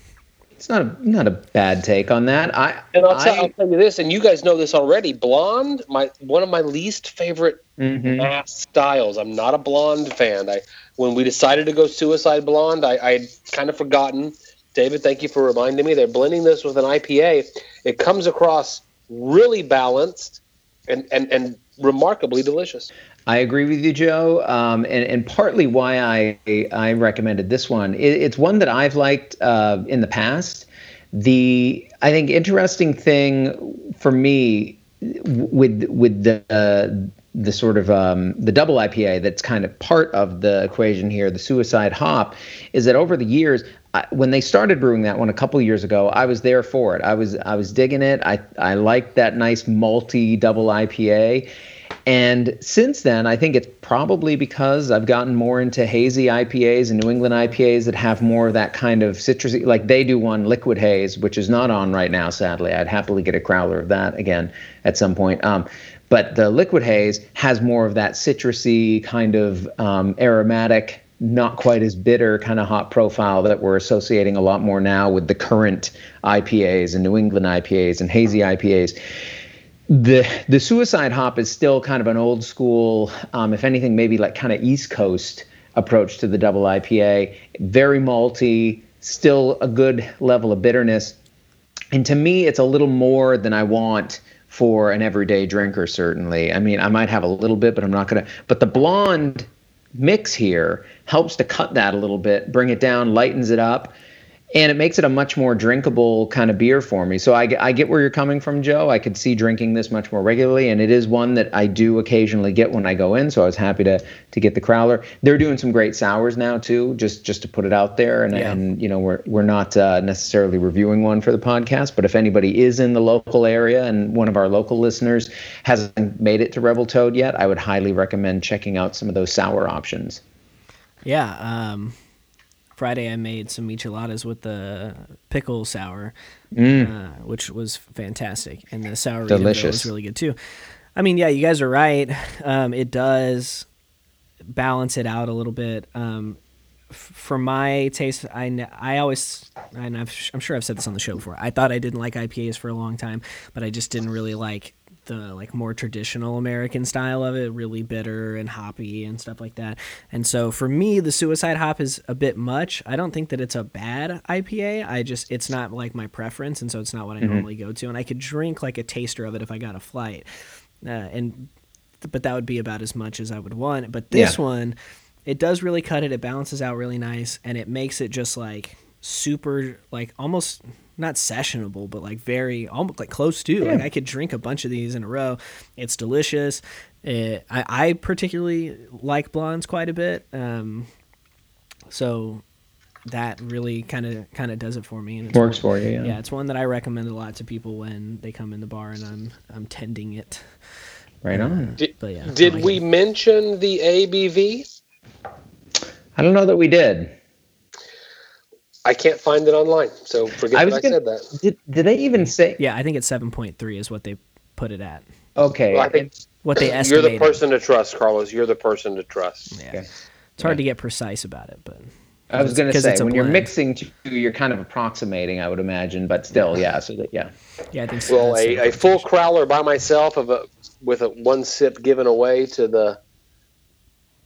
it's not a not a bad take on that. I and I'll, tell, I, will tell you this, and you guys know this already. Blonde, my one of my least favorite mm-hmm. mass styles. I'm not a blonde fan. I when we decided to go Suicide Blonde, I I kind of forgotten. David, thank you for reminding me. They're blending this with an IPA. It comes across really balanced and and and remarkably delicious. I agree with you, Joe. Um, and, and partly why I I recommended this one. It, it's one that I've liked uh, in the past. The I think interesting thing for me with with the uh, the sort of um, the double IPA that's kind of part of the equation here, the suicide hop, is that over the years, I, when they started brewing that one a couple years ago, I was there for it. I was I was digging it. I I liked that nice multi double IPA. And since then, I think it's probably because I've gotten more into hazy IPAs and New England IPAs that have more of that kind of citrusy, like they do one liquid haze, which is not on right now, sadly. I'd happily get a crowler of that again at some point. Um, but the liquid haze has more of that citrusy kind of um, aromatic, not quite as bitter kind of hop profile that we're associating a lot more now with the current IPAs and New England IPAs and hazy IPAs. The the suicide hop is still kind of an old school, um, if anything, maybe like kind of East Coast approach to the double IPA. Very malty, still a good level of bitterness. And to me, it's a little more than I want for an everyday drinker, certainly. I mean, I might have a little bit, but I'm not going to. But the blonde mix here helps to cut that a little bit, bring it down, lightens it up and it makes it a much more drinkable kind of beer for me. So I, I get where you're coming from, Joe. I could see drinking this much more regularly, and it is one that I do occasionally get when I go in. So I was happy to to get the crowler. They're doing some great sours now too, just just to put it out there. And, yeah. and you know we're we're not uh, necessarily reviewing one for the podcast, but if anybody is in the local area and one of our local listeners hasn't made it to Rebel Toad yet, I would highly recommend checking out some of those sour options. Yeah. Um Friday I made some micheladas with the pickle sour, mm. uh, which was fantastic, and the sour delicious was really good too. I mean, yeah, you guys are right. Um, it does balance it out a little bit. Um, f- for my taste, I, I always, and i am sure I've said this on the show before. I thought I didn't like IPAs for a long time, but I just didn't really like the like more traditional American style of it, really bitter and hoppy and stuff like that. And so for me, the Suicide Hop is a bit much. I don't think that it's a bad IPA. I just it's not like my preference, and so it's not what I mm-hmm. normally go to. And I could drink like a taster of it if I got a flight, uh, and but that would be about as much as I would want. But this yeah. one, it does really cut it. It balances out really nice, and it makes it just like super like almost not sessionable, but like very almost like close to. Yeah. Like I could drink a bunch of these in a row. It's delicious. It, I, I particularly like blondes quite a bit. Um, so that really kind of kind of does it for me. And it works one, for you. Yeah. yeah, it's one that I recommend a lot to people when they come in the bar and I'm I'm tending it. Right on. Uh, did, but yeah, did like we it. mention the ABV? I don't know that we did. I can't find it online, so forget I, was gonna, I said that. Did, did they even say? Yeah, I think it's seven point three is what they put it at. Okay, well, I think what they estimated. You're the person to trust, Carlos. You're the person to trust. Yeah, okay. it's hard yeah. to get precise about it, but I was going to say when you're mixing two, you're kind of approximating, I would imagine, but still, yeah. So that, yeah. Yeah, I think so. Well, a, a full crowler by myself of a with a one sip given away to the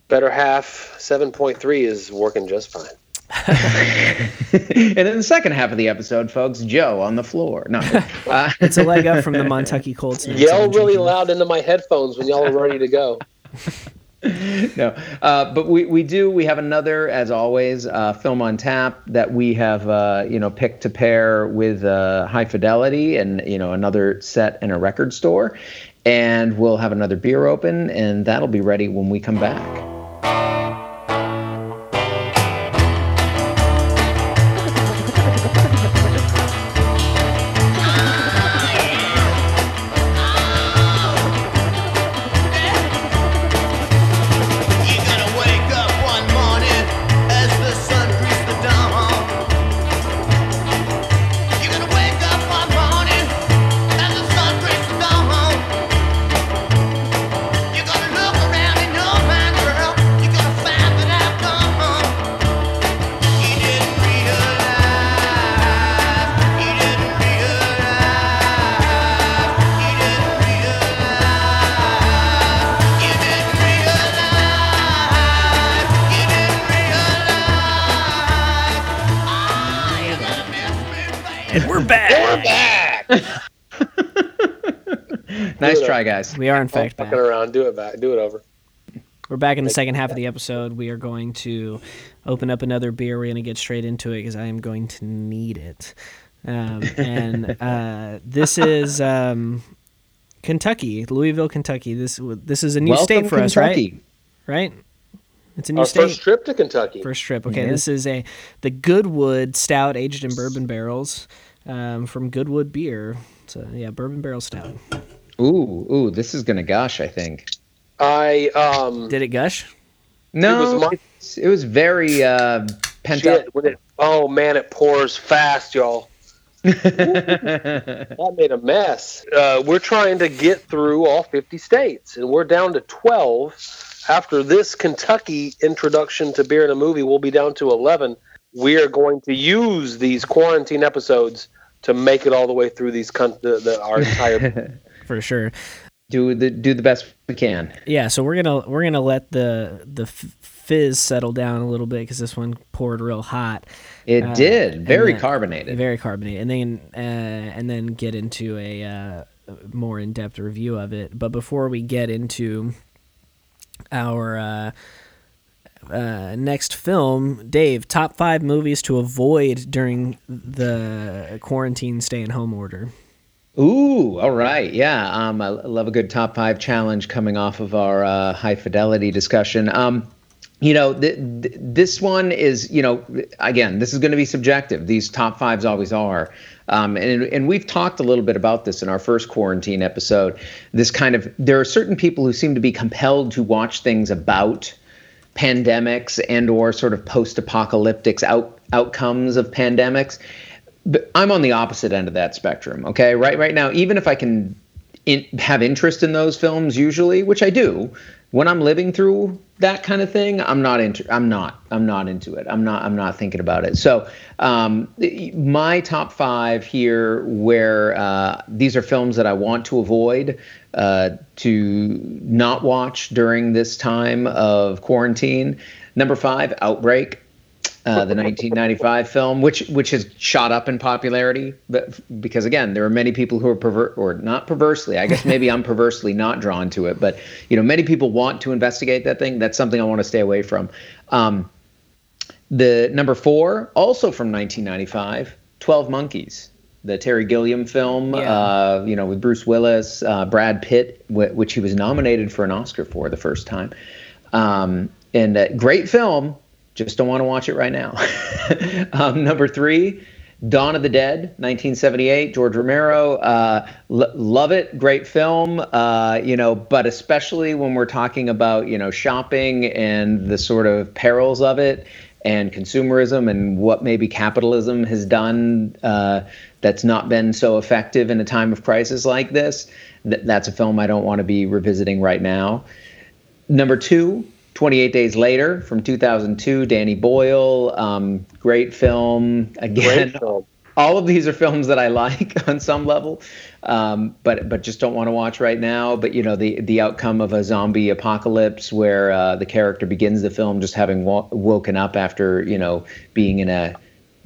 better half, seven point three is working just fine. and in the second half of the episode, folks, Joe on the floor. No, uh, it's a leg up from the Montucky Colts. Yell really loud into my headphones when y'all are ready to go. no, uh, but we, we do. We have another, as always, uh, film on tap that we have, uh, you know, picked to pair with uh, High Fidelity and you know another set in a record store, and we'll have another beer open, and that'll be ready when we come back. Try, guys. We are in fact back. around. Do it back. Do it over. We're back in the second half of the episode. We are going to open up another beer. We're going to get straight into it because I am going to need it. Um, and uh, this is um, Kentucky, Louisville, Kentucky. This this is a new Welcome, state for Kentucky. us, right? Right. It's a new Our state. first trip to Kentucky. First trip. Okay, Yeah. this is a the Goodwood Stout aged in bourbon barrels um, from Goodwood Beer. So yeah, bourbon barrel stout. Ooh, ooh, this is gonna gush. I think. I um Did it gush? No, was my- it's- it was very uh, pent shit when it oh man it pours fast y'all. That made a mess. Uh, we're trying to get through all 50 states, and we're down to 12. After this Kentucky introduction to beer in a movie, we'll be down to 11. We are going to use these quarantine episodes to make it all the way through these con- the, the, our entire. For sure. do the do the best we can. Yeah, so we're gonna we're gonna let the the fizz settle down a little bit because this one poured real hot, It Uh, did very then- carbonated. very carbonated, and then uh, and then get into a uh, more in depth review of it. But before we get into our uh, uh, next film, Dave, top five movies to avoid during the quarantine stay at home order. Ooh, all right, yeah. Um, I love a good top five challenge coming off of our uh, high fidelity discussion. Um, you know, th- th- this one is, you know, again, this is going to be subjective. These top fives always are. Um, and, and we've talked a little bit about this in our first quarantine episode. This kind of, there are certain people who seem to be compelled to watch things about pandemics and or sort of post-apocalyptic out, outcomes of pandemics I'm on the opposite end of that spectrum. Okay, right right now, even if I can in, have interest in those films, usually, which I do, when I'm living through that kind of thing, I'm not into. I'm not. I'm not into it. I'm not. I'm not thinking about it. So, um, my top five here, where uh, these are films that I want to avoid, uh, to not watch during this time of quarantine. Number five, Outbreak uh, the 1995 film, which which has shot up in popularity, but because again, there are many people who are pervert or not perversely. I guess maybe I'm perversely not drawn to it, but you know, many people want to investigate that thing. That's something I want to stay away from. Um, the number four, also from 1995, 12 Monkeys, the Terry Gilliam film. Yeah. Uh, you know, with Bruce Willis, uh, Brad Pitt, wh- which he was nominated for an Oscar for the first time. Um, and uh, great film. Just don't want to watch it right now. um, number three, Dawn of the Dead, 1978, George Romero. Uh, l- love it, great film. Uh, you know, but especially when we're talking about you know shopping and the sort of perils of it and consumerism and what maybe capitalism has done uh, that's not been so effective in a time of crisis like this. Th- that's a film I don't want to be revisiting right now. Number two, 28 Days Later from 2002, Danny Boyle. Um, great film. Again, Great film. all of these are films that I like on some level, um, but but just don't want to watch right now. But you know the the outcome of a zombie apocalypse where uh, the character begins the film just having wo- woken up after you know being in a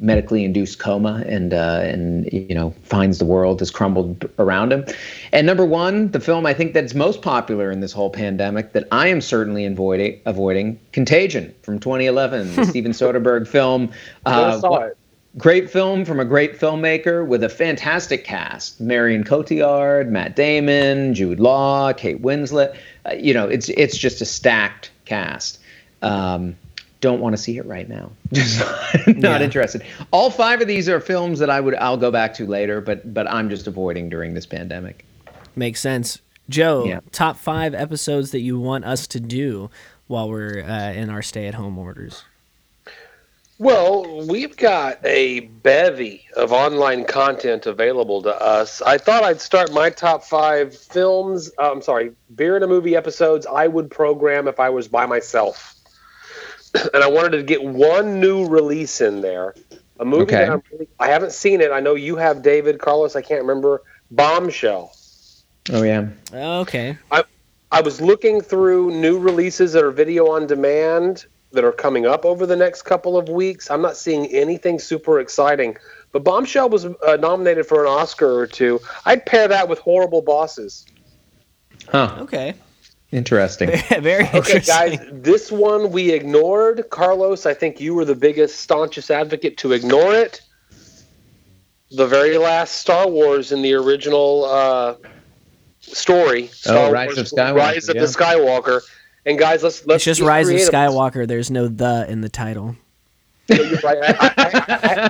medically induced coma and uh, and you know finds the world has crumbled around him. And number one, the film I think that's most popular in this whole pandemic that I am certainly avoiding avoiding Contagion from 2011, the Steven Soderbergh film. Uh, saw it. Great film from a great filmmaker with a fantastic cast: Marion Cotillard, Matt Damon, Jude Law, Kate Winslet. Uh, you know, it's it's just a stacked cast. Um, don't want to see it right now. Just not Yeah. interested. All five of these are films that I would I'll go back to later, but but I'm just avoiding during this pandemic. Makes sense. Joe, Yeah. top five episodes that you want us to do while we're uh, in our stay at home orders. Well, we've got a bevy of online content available to us. I thought I'd start my top five films. uh, I'm sorry, beer and a movie episodes I would program if I was by myself. and I wanted to get one new release in there. A movie Okay. that I'm really, I haven't seen it. I know you have, David, Carlos. I can't remember. Bombshell. Oh yeah. Okay. I was looking through new releases that are video on demand that are coming up over the next couple of weeks. I'm not seeing anything super exciting, but Bombshell was uh, nominated for an Oscar or two. I'd pair that with Horrible Bosses. Huh. Okay. Interesting. Very Okay, interesting. guys, this one we ignored. Carlos, I think you were the biggest, staunchest advocate to ignore it. The very last Star Wars in the original uh, story. Star Oh, Rise of Skywalker, Rise of yeah. the Skywalker. And guys, let's let's It's just be Rise of creative. Skywalker. There's no the in the title. I,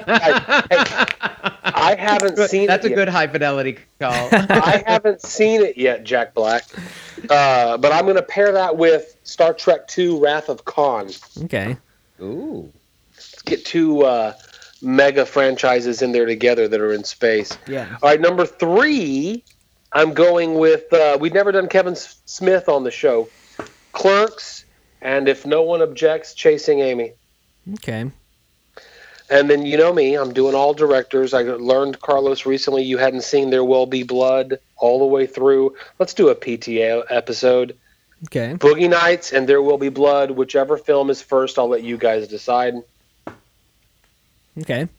I, I, I, I haven't seen That's it a yet. good high fidelity call. I haven't seen it yet, Jack Black. Uh, but I'm going to pair that with Star Trek II: Wrath of Khan. Okay. Ooh. Let's get two uh, mega franchises in there together that are in space. Yeah. All right, number three, I'm going with. Uh, we've never done Kevin S- Smith on the show. Clerks, and if no one objects, Chasing Amy. Okay. And then you know me, I'm doing all directors. I learned Carlos recently you hadn't seen There Will Be Blood all the way through. Let's do a PTA episode. Okay. Boogie Nights and There Will Be Blood, whichever film is first, I'll let you guys decide. Okay.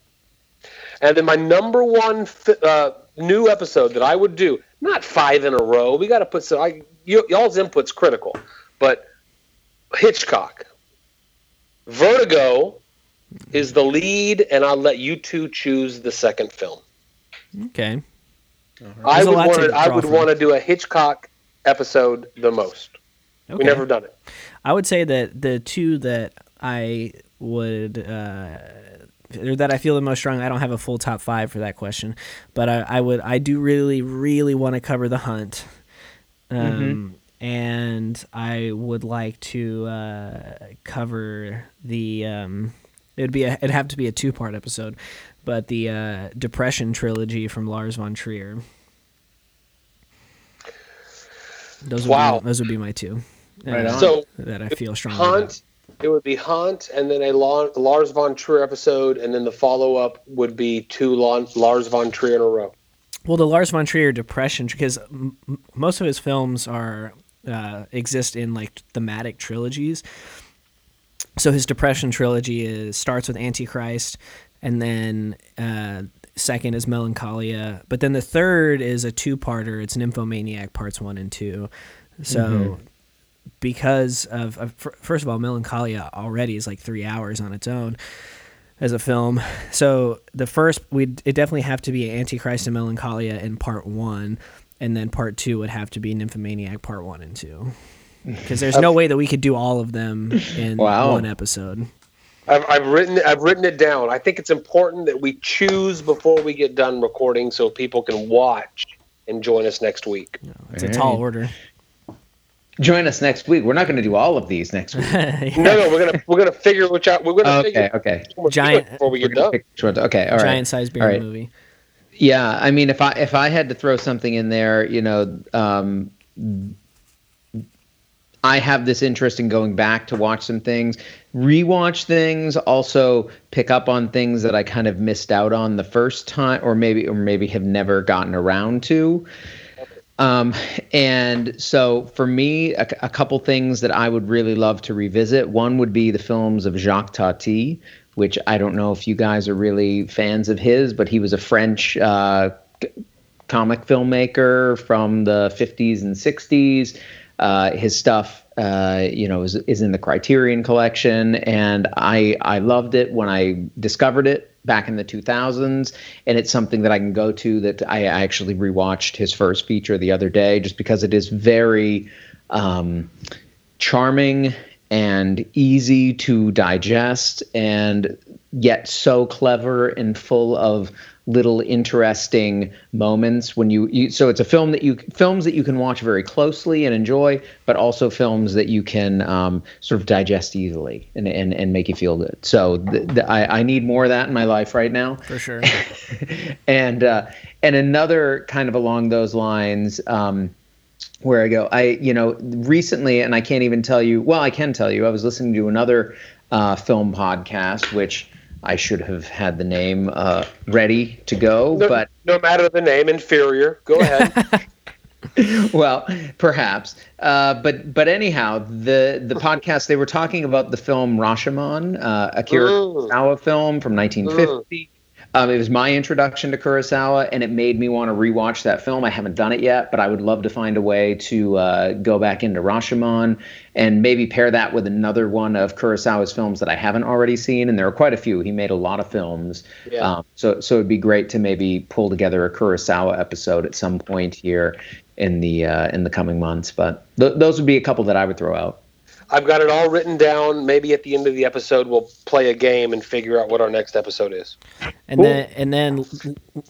And then my number one uh, new episode that I would do, not five in a row. We got to put some. I, y- y'all's input's critical, but Hitchcock, Vertigo is the lead, and I'll let you two choose the second film. Okay. I would want to to. I would from. want to do a Hitchcock episode the most. Okay. We never done it. I would say that the two that I would uh, or that I feel the most strong. I don't have a full top five for that question, but I, I would. I do really, really want to cover the hunt, um, and I would like to uh, cover the. Um, it'd be a, it'd have to be a two part episode, but the uh, Depression trilogy from Lars von Trier. Those would Wow. be, those would be my two. Right uh, on. So that I feel strongly about. Hunt. It would be Hunt, and then a Lon- Lars von Trier episode, and then the follow up would be two Lon- Lars von Trier in a row. Well, the Lars von Trier depression, because m- m- most of his films are uh, exist in like thematic trilogies. So his depression trilogy is starts with Antichrist, and then uh, second is Melancholia, but then the third is a two-parter. It's Nymphomaniac parts one and two. So because of, of first of all, Melancholia already is like three hours on its own as a film. So the first we it definitely have to be Antichrist and Melancholia in part one, and then part two would have to be Nymphomaniac part one and two. Because there's no way that we could do all of them in Wow. one episode. I've, I've written I've written it down. I think it's important that we choose before we get done recording, so people can watch and join us next week. It's a tall order. Join us next week. We're not going to do all of these next week. No, no, we're gonna we're gonna figure which out. We're gonna okay, figure okay. Giant- before we get done. pick which ones. Okay, all right. Giant sized beer All right. movie. Yeah, I mean, if I if I had to throw something in there, you know, um, I have this interest in going back to watch some things, rewatch things, also pick up on things that I kind of missed out on the first time, or maybe or maybe have never gotten around to. Um, and so for me, a, a couple things that I would really love to revisit. One would be the films of Jacques Tati, which I don't know if you guys are really fans of his, but he was a French uh, comic filmmaker from the 50s and 60s. Uh, his stuff, uh, you know, is, is in the Criterion collection, and I I loved it when I discovered it back in the 2000s, and it's something that I can go to. That I, I actually rewatched his first feature the other day, just because it is very um, charming and easy to digest, and yet so clever and full of little interesting moments when you, you so it's a film that you films that you can watch very closely and enjoy but also films that you can um, sort of digest easily and, and, and make you feel good so th- th- I, I need more of that in my life right now For sure. and uh, and another kind of along those lines um, where I go, I you know recently, and I can't even tell you. Well, I can tell you. I was listening to another uh, film podcast, which I should have had the name uh, ready to go, No, but no matter the name, inferior. Go ahead. well, perhaps. Uh, but but anyhow, the the podcast they were talking about the film Rashomon, uh, Akira Mm. Kurosawa film from 1950. Um, it was my introduction to Kurosawa, and it made me want to rewatch that film. I haven't done it yet, but I would love to find a way to uh, go back into Rashomon and maybe pair that with another one of Kurosawa's films that I haven't already seen. And there are quite a few. He made a lot of films, yeah. um, so so it'd be great to maybe pull together a Kurosawa episode at some point here in the uh, in the coming months. But th- those would be a couple that I would throw out. I've got it all written down. Maybe at the end of the episode, we'll play a game and figure out what our next episode is. And cool. then, and then,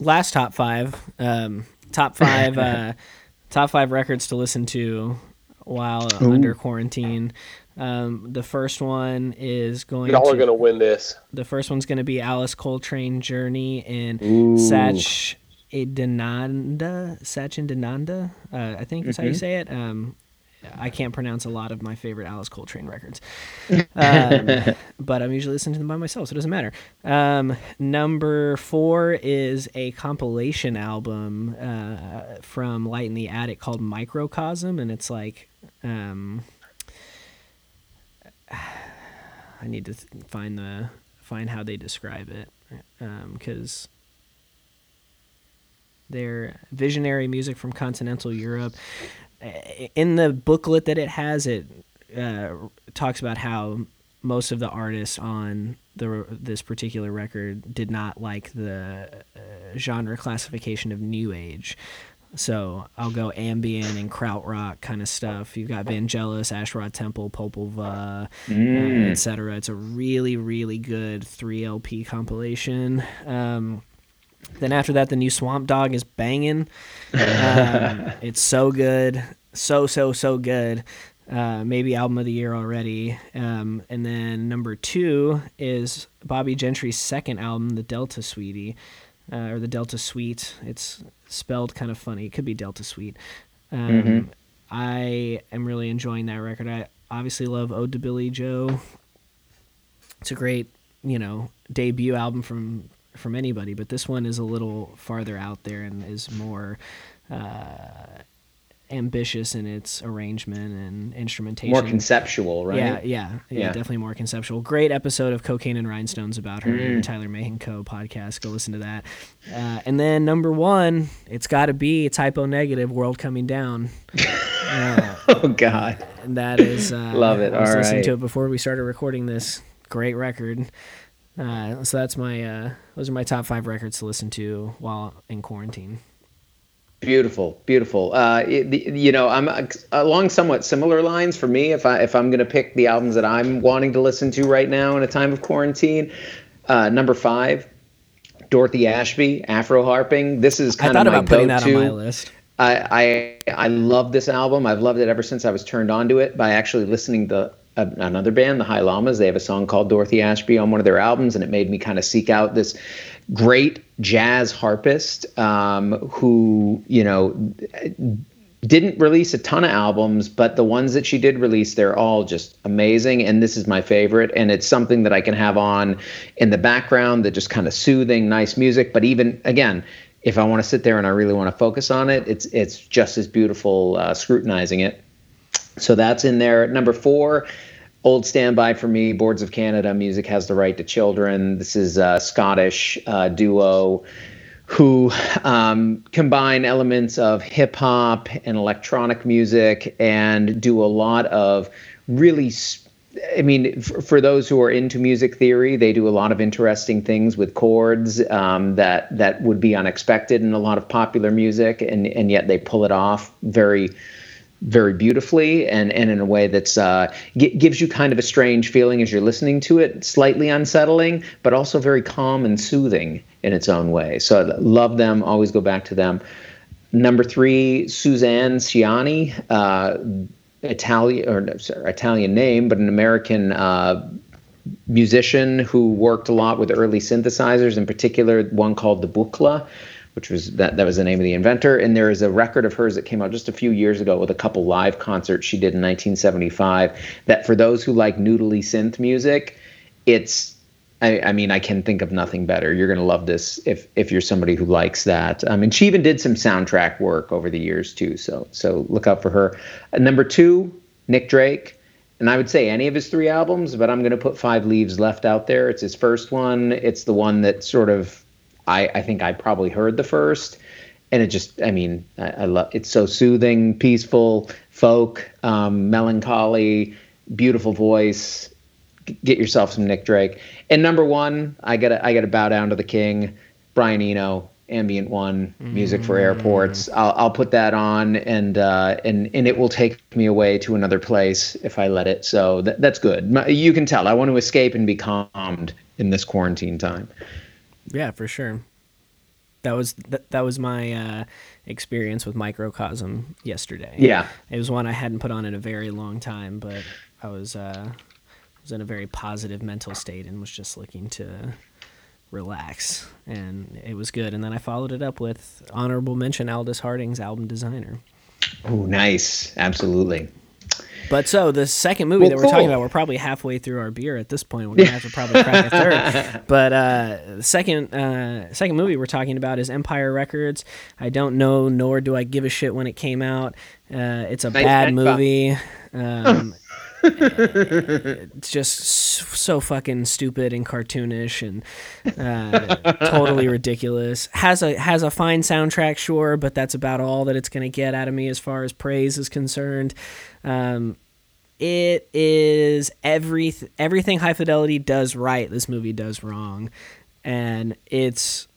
last top five, um, top five, uh, top five records to listen to while Ooh. under quarantine. Um, the first one is going. Y'all to, are going to win this. The first one's going to be Alice Coltrane Journey in Sach Idananda, Sachin uh, I think that's mm-hmm. how you mm-hmm. say it. Um, I can't pronounce a lot of my favorite Alice Coltrane records, um, but I'm usually listening to them by myself, so it doesn't matter. Um, number four is a compilation album uh, from Light in the Attic called Microcosm, and it's like. Um, I need to th- find the find how they describe it because um, they're visionary music from continental Europe in the booklet that it has, it uh, talks about how most of the artists on the this particular record did not like the uh, genre classification of new age. So I'll go ambient and krautrock kind of stuff. You've got Vangelis, Ash Ra Tempel, Popova, mm. uh, etc. It's a really, really good three LP compilation. Um, then after that, the new Swamp Dogg is banging. Um, it's so good, so so so good. Uh, maybe album of the year already. Um, and then number two is Bobbie Gentry's second album, The Delta Sweetie, uh, or The Delta Suite. It's spelled kind of funny. It could be Delta Suite. Um, mm-hmm. I am really enjoying that record. I obviously love Ode to Billie Joe. It's a great, you know, debut album from from anybody, but this one is a little farther out there and is more uh, ambitious in its arrangement and instrumentation. More conceptual, right? Yeah, yeah, yeah, yeah. definitely more conceptual. Great episode of Cocaine and Rhinestones about her, mm. Tyler Mahan Coe podcast. Go listen to that. Uh, and then number one, it's got to be Type O Negative, World Coming Down. Uh, oh God, and that is uh, love it. I was All listening right. to it before we started recording this. Great record. Uh, so that's my uh, those are my top five records to listen to while in quarantine. Beautiful, beautiful. Uh, it, you know, I'm uh, along somewhat similar lines for me. If I if I'm going to pick the albums that I'm wanting to listen to right now in a time of quarantine, uh, number five, Dorothy Ashby, Afro harping. This is kind I thought of my about putting go-to. that on my list. I, I I love this album. I've loved it ever since I was turned on to it by actually listening to another band, the High Llamas. They have a song called Dorothy Ashby on one of their albums, and it made me kind of seek out this great jazz harpist um, who, you know, didn't release a ton of albums, but the ones that she did release, they're all just amazing. And this is my favorite. And it's something that I can have on in the background that just kind of soothing, nice music. But even again, if I want to sit there and I really want to focus on it, it's it's just as beautiful uh, scrutinizing it. So that's in there. Number four, old standby for me, Boards of Canada, Music Has the Right to Children. This is a Scottish uh, duo who um, combine elements of hip hop and electronic music and do a lot of really. I mean, for, for, those who are into music theory, they do a lot of interesting things with chords um, that that would be unexpected in a lot of popular music, and and yet they pull it off very very beautifully and, and in a way that's uh, g- gives you kind of a strange feeling as you're listening to it, slightly unsettling, but also very calm and soothing in its own way. So love them, always go back to them. Number three, Suzanne Ciani, uh, Italian or sorry, Italian name, but an American uh, musician who worked a lot with early synthesizers, in particular one called the Buchla which was that that was the name of the inventor. And there is a record of hers that came out just a few years ago with a couple live concerts she did in 1975. That for those who like noodly synth music, it's I, I, mean, I can think of nothing better. You're gonna love this if if you're somebody who likes that. I mean, she even did some soundtrack work over the years too. So so look out for her. Uh, number two, Nick Drake. And I would say any of his three albums, but I'm going to put Five Leaves Left out there. It's his first one. It's the one that sort of I, I think I probably heard the first, and it just I mean I, I love it's so soothing, peaceful, folk, um, melancholy, beautiful voice. G- Get yourself some Nick Drake. And number one, I gotta I gotta bow down to the king, Brian Eno, ambient one, music for airports. I'll I'll put that on, and uh, and and it will take me away to another place if I let it. So that, that's good. You can tell I want to escape and be calmed in this quarantine time. Yeah, for sure. That was that, that was my uh, experience with Microcosm yesterday. Yeah. it was one I hadn't put on in a very long time, but I was uh, was in a very positive mental state and was just looking to relax, and it was good. And then I followed it up with honorable mention Aldous Harding's album designer. Oh, nice. Absolutely. But so the second movie Well, that we're talking about, we're probably halfway through our beer at this point. We're gonna have to probably crack a third. But uh, the second uh, second movie we're talking about is Empire Records. I don't know, nor do I give a shit when it came out. Uh, it's a Nice bad movie. Um, it's just so fucking stupid and cartoonish and uh, totally ridiculous. Has a has a fine soundtrack, sure, but that's about all that it's gonna get out of me as far as praise is concerned. Um, it is every everything high fidelity does right this movie does wrong and it's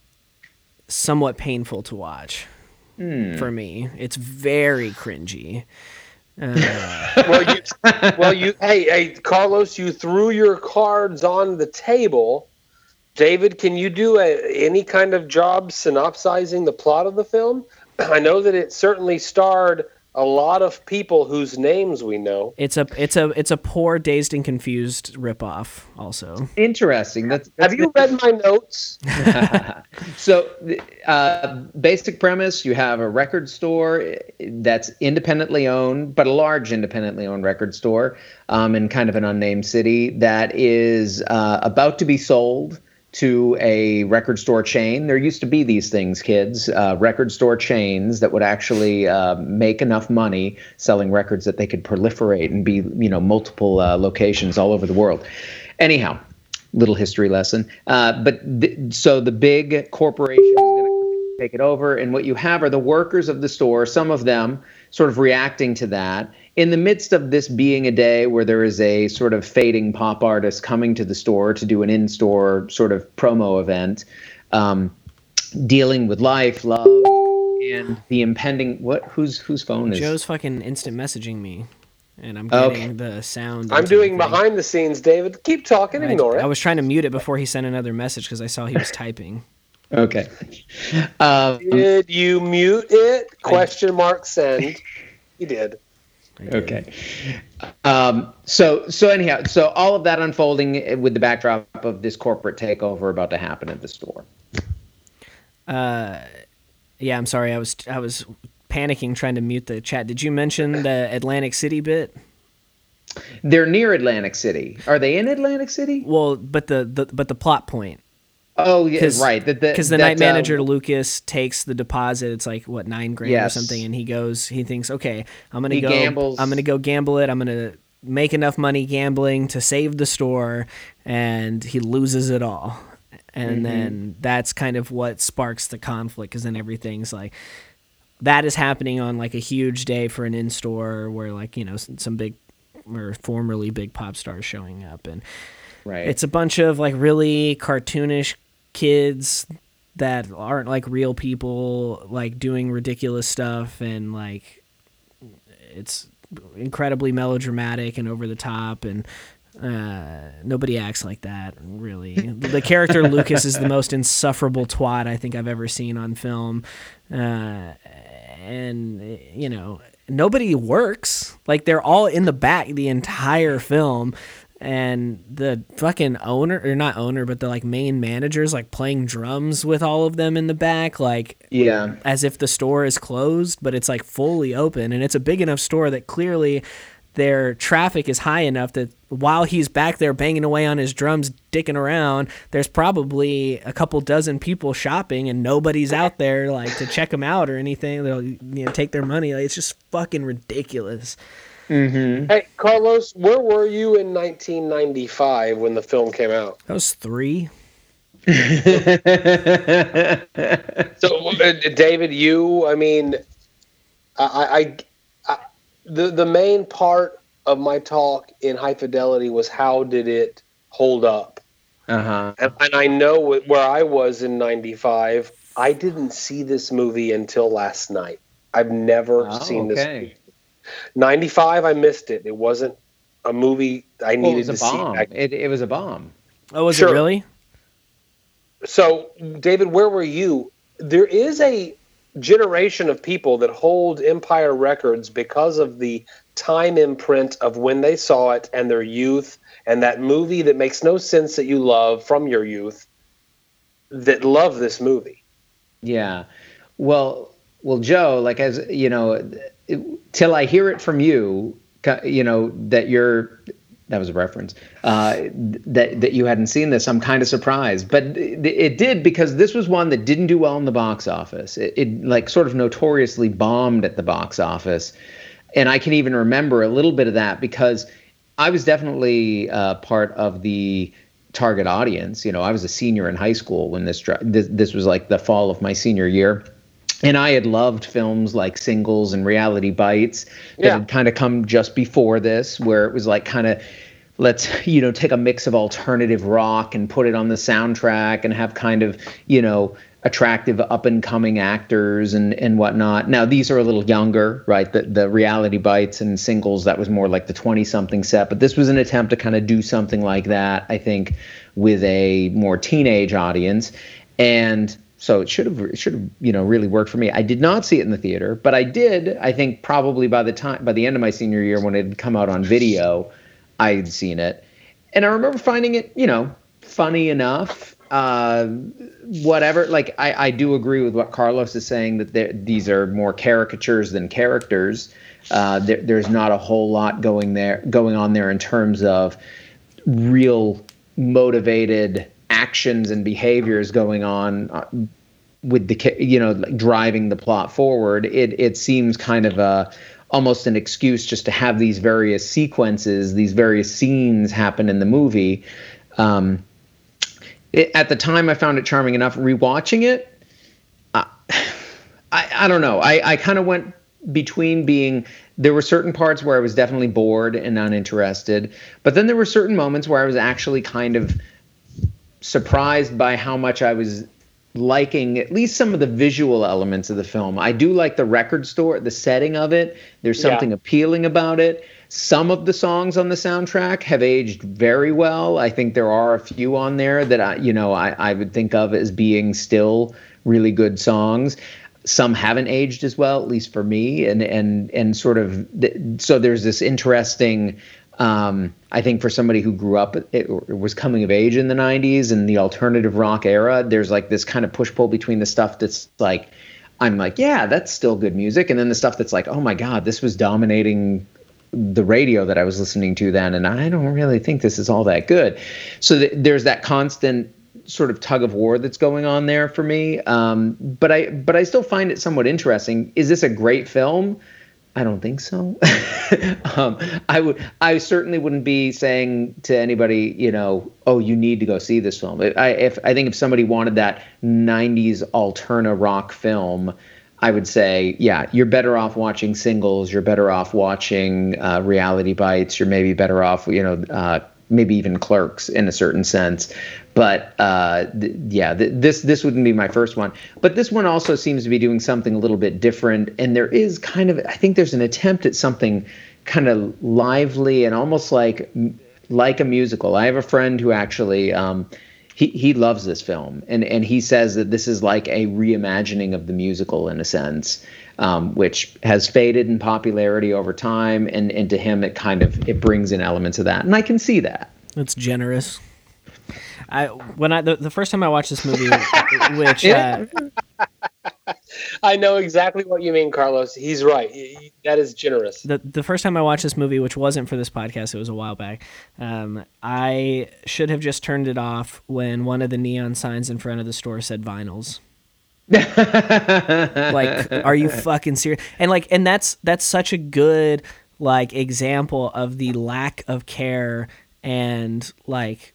somewhat painful to watch for me it's very cringy uh, well, you, well, you, hey, hey, Carlos, you threw your cards on the table. David, can you do a, any kind of job synopsizing the plot of the film? I know that it certainly starred a lot of people whose names we know. it's a it's a it's a poor dazed and confused ripoff also Interesting. That's, Have you read my notes? So, uh, basic premise: you have a record store that's independently owned, but a large independently owned record store um, in kind of an unnamed city that is uh, about to be sold to a record store chain. There used to be these things, kids, uh, record store chains that would actually uh, make enough money selling records that they could proliferate and be, you know, multiple uh, locations all over the world. Anyhow, little history lesson. Uh, but th- so the big corporation is going to take it over, and what you have are the workers of the store. Some of them sort of reacting to that. In the midst of this being a day where there is a sort of fading pop artist coming to the store to do an in-store sort of promo event, um, dealing with life, love, and the impending what? Whose whose phone is? joe's fucking instant messaging me and i'm Okay. getting the sound I'm doing the behind the scenes, David. Keep talking, I, ignore I it. I was trying to mute it before he sent another message because i saw he was typing Okay. Um, Did you mute it? Question mark send. You did. Did. Okay. Um, so so anyhow, so all of that unfolding with the backdrop of this corporate takeover about to happen at the store. Uh, yeah, I'm sorry. I was I was panicking trying to mute the chat. Did you mention the Atlantic City bit? They're near Atlantic City. Are they in Atlantic City? Well, but the, the but the plot point Oh yeah, because right. Because the, that, night manager uh, Lucas takes the deposit. It's like what nine grand Yes. or something, and he goes. He thinks, okay, I'm gonna He go. gambles. I'm gonna go gamble it. I'm gonna make enough money gambling to save the store, and he loses it all. And Mm-hmm. then that's kind of what sparks the conflict, because then everything's like that is happening on like a huge day for an in store where like you know some big or formerly big pop stars showing up and right. it's a bunch of like really cartoonish kids that aren't like real people like doing ridiculous stuff and like it's incredibly melodramatic and over the top and uh, nobody acts like that really. The character lucas is the most insufferable twat i think i've ever seen on film. Uh, and you know nobody works. Like they're all in the back the entire film and the fucking owner or not owner but the like main managers like playing drums with all of them in the back like yeah. as if the store is closed, but it's like fully open and it's a big enough store that clearly their traffic is high enough that while he's back there banging away on his drums, dicking around, there's probably a couple dozen people shopping and nobody's out there like to check him out or anything. They'll you know take their money. Like, it's just fucking ridiculous. Hey, Carlos, where were you in 1995 when the film came out? That was three. so, uh, David, you, I mean, I, I, I, the the main part of my talk in High Fidelity was how did it hold up? Uh-huh. And, and I know where I was in '95. I didn't see this movie until last night. I've never oh, seen this. Okay. 95, I missed it. It wasn't a movie I well, needed to bomb. see. It, it was a bomb. Oh, was sure. it really? So, David, where were you? There is a generation of people that hold Empire records because of the time imprint of when they saw it and their youth and that movie that makes no sense that you love from your youth that love this movie. Yeah. Well, well, Joe, like as you know, till I hear it from you, you know that you're that was a reference uh, that that you hadn't seen this. I'm kind of surprised, but it, did because this was one that didn't do well in the box office. It, it, like sort of notoriously bombed at the box office, and I can even remember a little bit of that because I was definitely uh, part of the target audience. You know, I was a senior in high school when this this, this was like the fall of my senior year and I had loved films like Singles and Reality Bites that yeah. had kind of come just before this, where it was like kind of let's you know take a mix of alternative rock and put it on the soundtrack and have kind of you know attractive up and coming actors and and whatnot. Now these are a little younger, right? The the reality bites and singles that was more like the 20 something set, but this was an attempt to kind of do something like that, I think, with a more teenage audience. And so it should have it should have you know really worked for me. I did not see it in the theater, but I did. I think probably by the time by the end of my senior year when it had come out on video, I had seen it, and I remember finding it you know funny enough. Uh, whatever. Like I, I do agree with what Carlos is saying that these are more caricatures than characters. Uh, there, there's not a whole lot going there going on there in terms of real motivated actions and behaviors going on uh, with the you know like driving the plot forward it it seems kind of a almost an excuse just to have these various sequences these various scenes happen in the movie. Um, it, at the time i found it charming enough. Rewatching it I, I don't know. I, I kind of went between being there were certain parts where i was definitely bored and uninterested but then there were certain moments where i was actually kind of surprised by how much I was liking at least some of the visual elements of the film. I do like the record store, the setting of it. There's something yeah. appealing about it. Some of the songs on the soundtrack have aged very well. I think there are a few on there that I, you know, I, I would think of as being still really good songs. Some haven't aged as well, at least for me, and and and sort of th- so there's this interesting um, I think for somebody who grew up, it, it, was coming of age in the 90s and the alternative rock era, there's like this kind of push pull between the stuff that's like, I'm like, yeah, that's still good music. And then the stuff that's like, oh my God, this was dominating the radio that I was listening to then. And I don't really think this is all that good. So th- there's that constant sort of tug of war that's going on there for me. Um, but I, but I still find it somewhat interesting. Is this a great film? I don't think so. um, I would, I certainly wouldn't be saying to anybody, you know, oh, you need to go see this film. I, if I think if somebody wanted that '90s alterna rock film, I would say, yeah, you're better off watching singles. You're better off watching uh, Reality Bites. You're maybe better off, you know, uh, maybe even Clerks in a certain sense. But uh, th- yeah, th- this this wouldn't be my first one. But this one also seems to be doing something a little bit different, and there is kind of I think there's an attempt at something kind of lively and almost like like a musical. I have a friend who actually. Um, he, he loves this film and, and he says that this is like a reimagining of the musical in a sense um, which has faded in popularity over time and, and to him it kind of it brings in elements of that and i can see that it's generous I when I the, the first time I watched this movie, which uh, I know exactly what you mean, Carlos. He's right. That is generous. The the first time I watched this movie, which wasn't for this podcast, it was a while back. Um, I should have just turned it off when one of the neon signs in front of the store said vinyls. like, are you fucking serious? And like, and that's that's such a good like example of the lack of care and like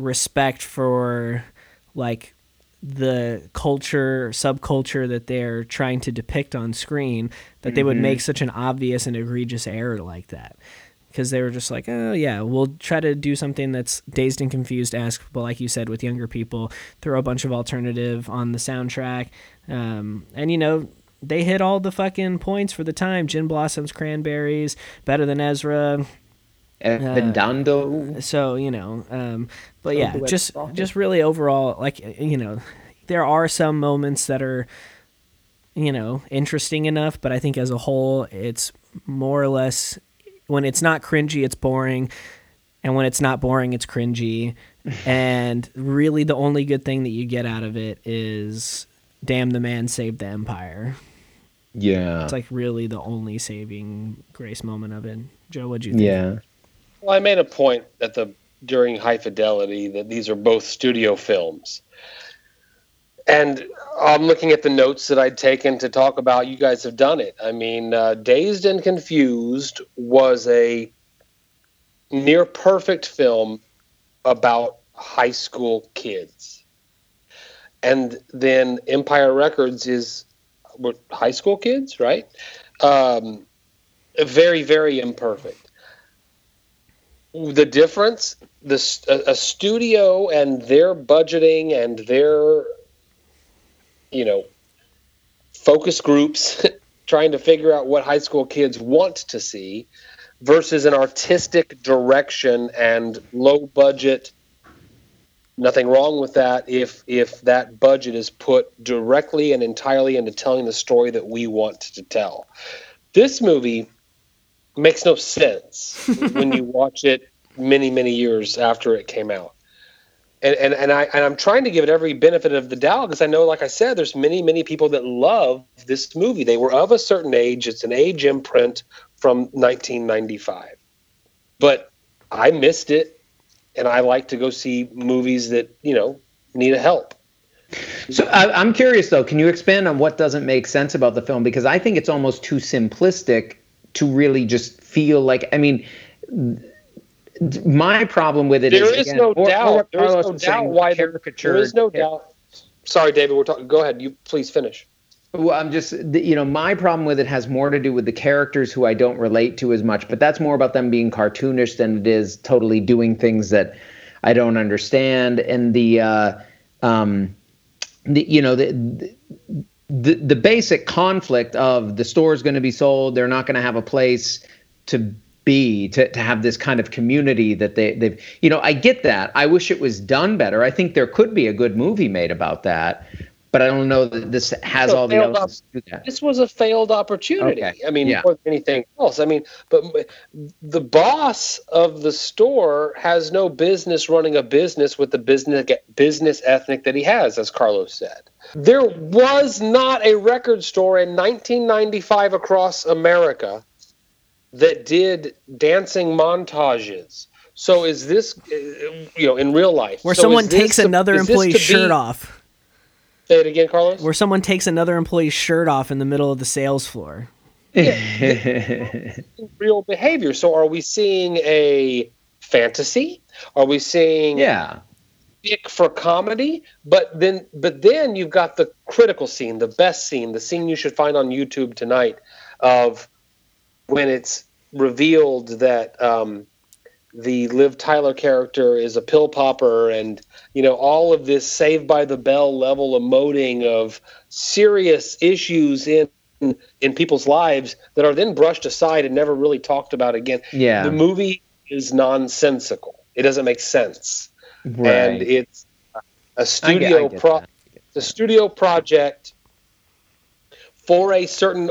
respect for like the culture subculture that they're trying to depict on screen that they would Mm-hmm. make such an obvious and egregious error like that. Because they were just like oh yeah we'll try to do something that's dazed and confused esque but like you said with younger people throw a bunch of alternative on the soundtrack. Um, and you know they hit all the fucking points for the time. Gin blossoms cranberries better than ezra Evan Dando. so you know um but yeah just just really overall like you know there are some moments that are you know interesting enough but i think as a whole it's more or less when it's not cringy it's boring and when it's not boring it's cringy. And really the only good thing that you get out of it is damn the man saved the empire. Yeah. it's like really the only saving grace moment of it. Joe what'd you think? Yeah. Well, I made a point at the during High Fidelity that these are both studio films. And I'm looking at the notes that I'd taken to talk about. You guys have done it. I mean, uh, Dazed and Confused was a near perfect film about high school kids. And then Empire Records is high school kids, right? Um, very, very imperfect the difference the s- a, a studio and their budgeting and their you know focus groups trying to figure out what high school kids want to see versus an artistic direction and low budget. Nothing wrong with that if if that budget is put directly and entirely into telling the story that we want to tell. This movie makes no sense when you watch it many many years after it came out and and, and i and i'm trying to give it every benefit of the doubt because i know like i said there's many many people that love this movie they were of a certain age it's an age imprint from 1995 but i missed it and i like to go see movies that you know need a help So I, I'm curious though. Can you expand on what doesn't make sense about the film? Because I think it's almost too simplistic to really just feel like. I mean, my problem with it is There is again, no or- or doubt. what There is no doubt why the, caricature. there is no doubt. Sorry, David. We're talking. Go ahead. You please finish. Well, I'm just, you know, my problem with it has more to do with the characters who I don't relate to as much, but that's more about them being cartoonish than it is totally doing things that I don't understand. And the, uh, um, the you know, the, the, the the basic conflict of the store is going to be sold, they're not going to have a place to be to, to have this kind of community that they they've you know I get that. I wish it was done better. I think there could be a good movie made about that but I don't know that this has So all the failed elements to do that This was a failed opportunity. Okay. I mean, Yeah. more than anything else. I mean, but the boss of the store has no business running a business with the business business ethnic that he has, as Carlos said. There was not a record store in 1995 across America that did dancing montages. So is this, uh, you know, in real life, where so someone takes to- another employee's shirt be- off Say it again, Carlos. where someone takes another employee's shirt off in the middle of the sales floor real behavior. So are we seeing a fantasy? Are we seeing yeah dick for comedy? But then but then you've got the critical scene, the best scene, the scene you should find on YouTube tonight of when it's revealed that um, the Liv Tyler character is a pill popper and you know all of this saved by the bell level emoting of serious issues in in people's lives that are then brushed aside and never really talked about again. Yeah. The movie is nonsensical. It doesn't make sense. right And it's a studio pro the studio project for a certain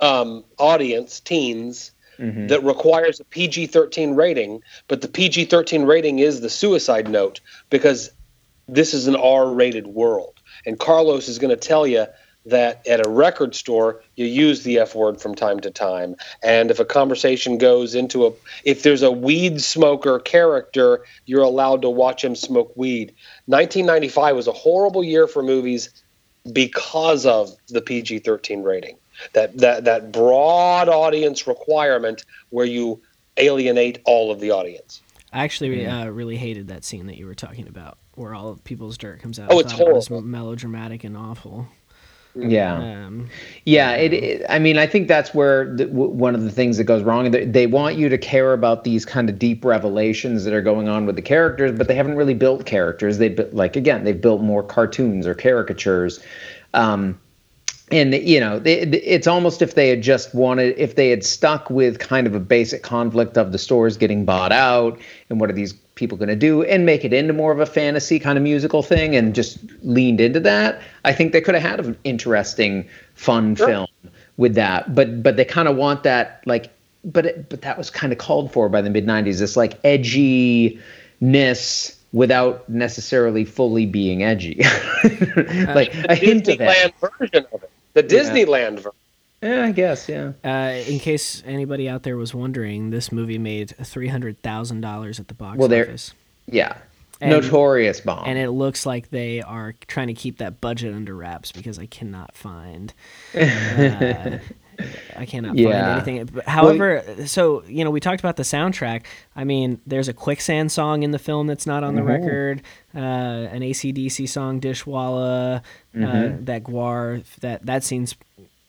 um, audience, teens, Mhm. that requires a PG 13 rating, but the PG 13 rating is the suicide note because this is an R rated world. And Carlos is going to tell you that at a record store, you use the F word from time to time. And if a conversation goes into a, if there's a weed smoker character, you're allowed to watch him smoke weed. 1995 was a horrible year for movies because of the PG 13 rating. That, that, that broad audience requirement where you alienate all of the audience. I actually uh, really hated that scene that you were talking about, where all of people's dirt comes out. Oh, I it's thought it was melodramatic and awful. Yeah. Um, Yeah, it, it. I mean, I think that's where the, w- one of the things that goes wrong. They, they want you to care about these kind of deep revelations that are going on with the characters, but they haven't really built characters. They bu- like again, they've built more cartoons or caricatures. Um, and you know, it's almost if they had just wanted, if they had stuck with kind of a basic conflict of the stores getting bought out and what are these people going to do, and make it into more of a fantasy kind of musical thing, and just leaned into that. I think they could have had an interesting, fun film with that. But but they kind of want that like, but it, but that was kind of called for by the mid '90s. This like edginess without necessarily fully being edgy, like a hint of it. Version of it. The Disneyland version. Yeah, I guess. Yeah. uh, in case anybody out there was wondering, this movie made three hundred thousand dollars at the box Well, there- office, Yeah. And- Notorious bomb. and it looks like they are trying to keep that budget under wraps because I cannot find. Uh, I cannot find anything. But However, so you know, we talked about the soundtrack. I mean, there's a quicksand song in the film that's not on the record. Uh, an ACDC song, Dishwalla. Uh, that GWAR. That that scene's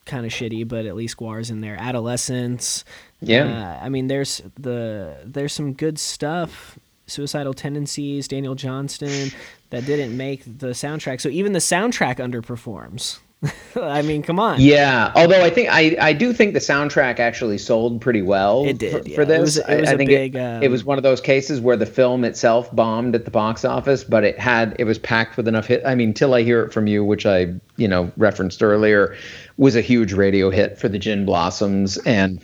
kind of shitty, but at least GWAR's in there. Adolescence. Yeah. Uh, I mean, there's the there's some good stuff. Suicidal Tendencies, Daniel Johnston, that didn't make the soundtrack. So even the soundtrack underperforms. I mean, come on. Yeah, although I think I, I do think the soundtrack actually sold pretty well. It did, for, yeah. for It this. was- it I- was I, a think big, it, um, it was one of those cases where the film itself bombed at the box office, but it had it was packed with enough hit. I mean, till I hear it from you, which I you know referenced earlier, was a huge radio hit for the Gin Blossoms and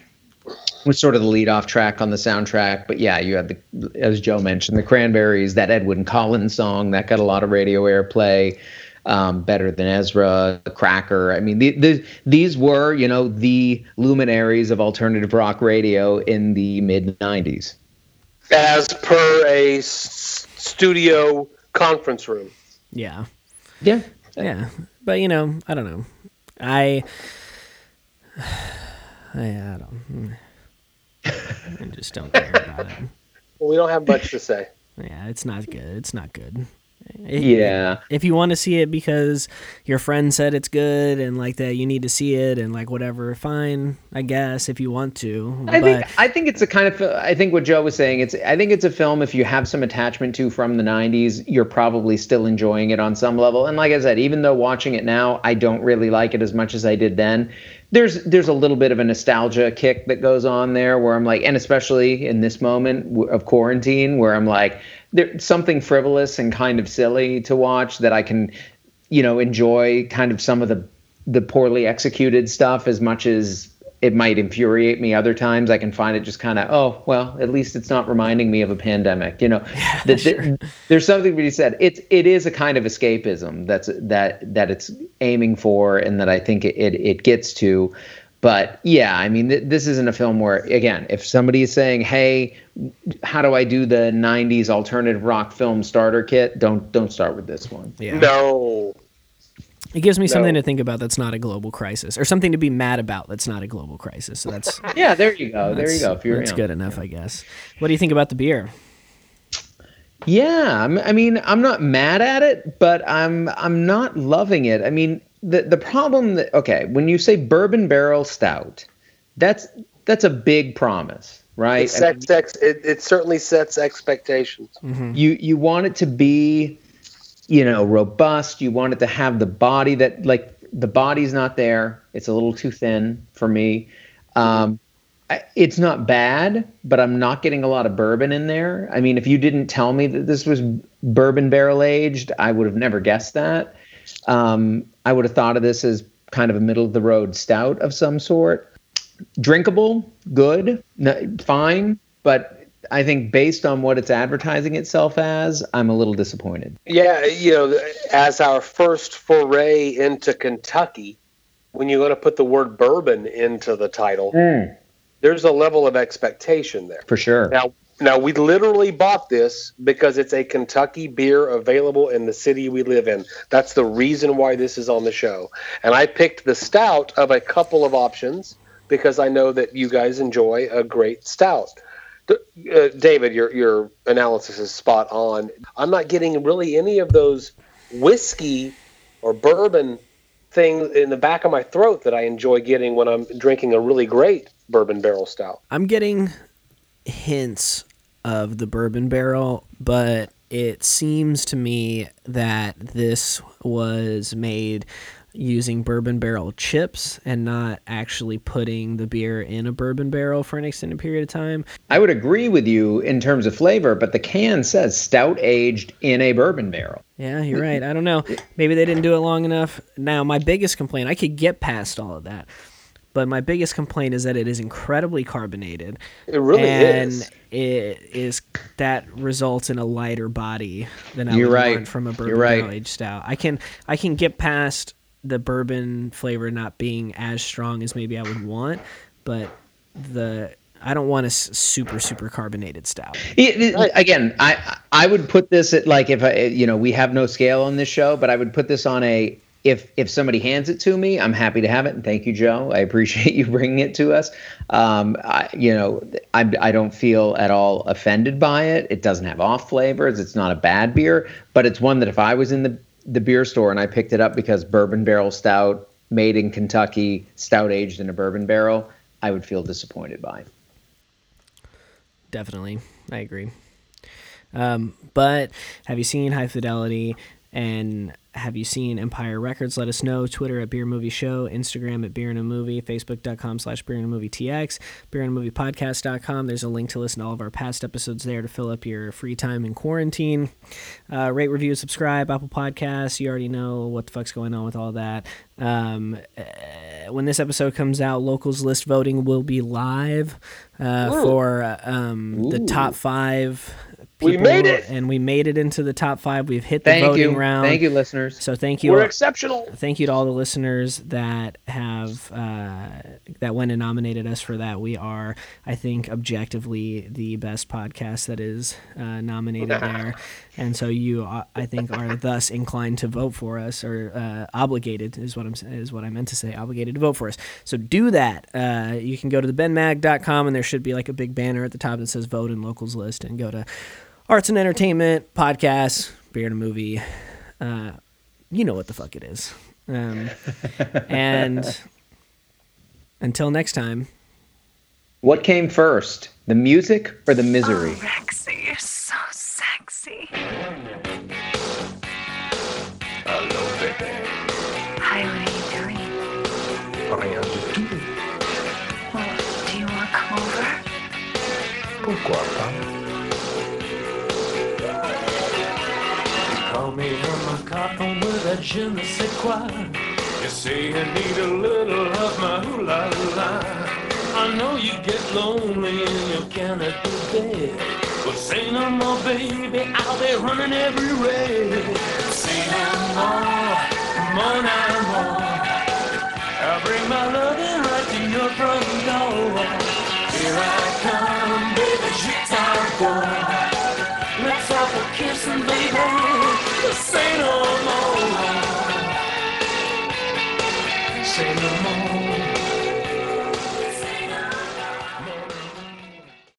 was sort of the lead off track on the soundtrack. But yeah, you had the as Joe mentioned the Cranberries, that Edwyn Collins song that got a lot of radio airplay um, better than Ezra, the Cracker. I mean, the, the, these were, you know, the luminaries of alternative rock radio in the mid 90s. As per a s- studio conference room. Yeah. Yeah. Yeah. But, you know, I don't know. I. I, I don't. I just don't care about it. Well, we don't have much to say. Yeah, it's not good. It's not good. It- Yeah. if you want to see it because your friend said it's good and like that you need to see it and like whatever fine i guess if you want to I but think I think it's a kind of I think what Joe was saying it's I think it's a film if you have some attachment to from the 90s you're probably still enjoying it on some level and like I said even though watching it now I don't really like it as much as I did then there's there's a little bit of a nostalgia kick that goes on there where I'm like and especially in this moment of quarantine where I'm like there's something frivolous and kind of silly to watch that I can you know enjoy kind of some of the the poorly executed stuff as much as it might infuriate me other times. I can find it just kind of oh well at least it's not reminding me of a pandemic you know? That that- there's something to be said. It's it is a kind of escapism that's that that it's aiming for and that i think it it, it gets to but yeah i mean th- this isn't a film where again if somebody is saying hey how do i do the 90s alternative rock film starter kit? Don't don't start with this one. Yeah. No. it gives me something to think about that's not a global crisis or something to be mad about that's not a global crisis so that's yeah there you go there you go if you're that's you good enough i guess. What do you think about the beer? Yeah, I'm- I mean, I'm not mad at it, but I'm I'm not loving it. I mean, the the problem that okay, when you say bourbon barrel stout, that's that's a big promise, right? It, sets ex- it, it certainly sets expectations. you you want it to be, you know, robust. You want it to have the body that like the body's not there. It's a little too thin for me. Um, I, it's not bad, but I'm not getting a lot of bourbon in there. I mean, if you didn't tell me that this was bourbon barrel aged, I would have never guessed that. Um, I would have thought of this as kind of a middle of the road stout of some sort. Drinkable, good, n- fine, but I think based on what it's advertising itself as, I'm a little disappointed. Yeah, you know, as our first foray into Kentucky, when you're going to put the word bourbon into the title, there's a level of expectation there. For sure. Now, now we literally bought this because it's a Kentucky beer available in the city we live in. That's the reason why this is on the show. And I picked the stout of a couple of options because I know that you guys enjoy a great stout. uh, David, your your analysis is spot on. I'm not getting really any of those whiskey or bourbon things in the back of my throat that I enjoy getting when I'm drinking a really great bourbon barrel stout. I'm getting hints of the bourbon barrel, but it seems to me that this was made using bourbon barrel chips and not actually putting the beer in a bourbon barrel for an extended period of time. I would agree with you in terms of flavor, but the can says stout aged in a bourbon barrel. Yeah, you're right. I don't know. Maybe they didn't do it long enough. Now, my biggest complaint, I could get past all of that. But my biggest complaint is that it is incredibly carbonated. It really and is. it is that results in a lighter body than I You're would right. want from a bourbon barrel aged stout. I can I can get past the bourbon flavor not being as strong as maybe I would want, but the I don't want a super super carbonated stout. It- it- Again, I I would put this at like if I you know we have no scale on this show, but I would put this on a if if somebody hands it to me, I'm happy to have it, and thank you, Joe. I appreciate you bringing it to us. Um, I, you know, I I don't feel at all offended by it. It doesn't have off flavors. It's not a bad beer, but it's one that if I was in the the beer store and I picked it up because bourbon barrel stout made in Kentucky, stout aged in a bourbon barrel, I would feel disappointed by. Definitely, I agree. Um, but have you seen High Fidelity and have you seen Empire Records? Let us know. Twitter at Beer Movie Show, Instagram at Beer and a Movie, Facebook.com slash Beer and a Movie TX, Beer and a Movie Podcast.com. There's a link to listen to all of our past episodes there to fill up your free time in quarantine. Uh, rate, review, subscribe, Apple Podcasts. You already know what the fuck's going on with all that. Um, uh, when this episode comes out, locals list voting will be live uh, for uh, um, the top five. We made it! and we made it into the top five. We've hit the Thank voting you, round. thank you, listeners. So thank you. We're exceptional. Thank you to all the listeners that have uh, that went and nominated us for that. We are, I think, objectively the best podcast that is uh, nominated there, and so you, uh, I think, are thus inclined to vote for us or uh, obligated is what I'm is what I meant to say, obligated to vote for us. So do that. Uh, you can go to the benmag.com and there should be like a big banner at the top that says vote in locals list, and go to arts and entertainment podcasts, beer and a movie. Uh, you know what the fuck it is. Um, and until next time, What came first, the music or the misery? Oh, Rexy, you're so sexy. Hello, baby. Hi, what are you doing? I am the doing. Well, do you want to come over? Oh, Pourquoi pas? You call me Herman Cotton with a je ne sais quoi. You say you need a little of my hula la. I know you get lonely in your Canada bed. But say no more, baby, I'll be running every everywhere. Say no more, more no more. I'll bring my loving right to your front door. Here I come, baby, je t'adore. Let's have a kissing, baby. Say no more. Say no more.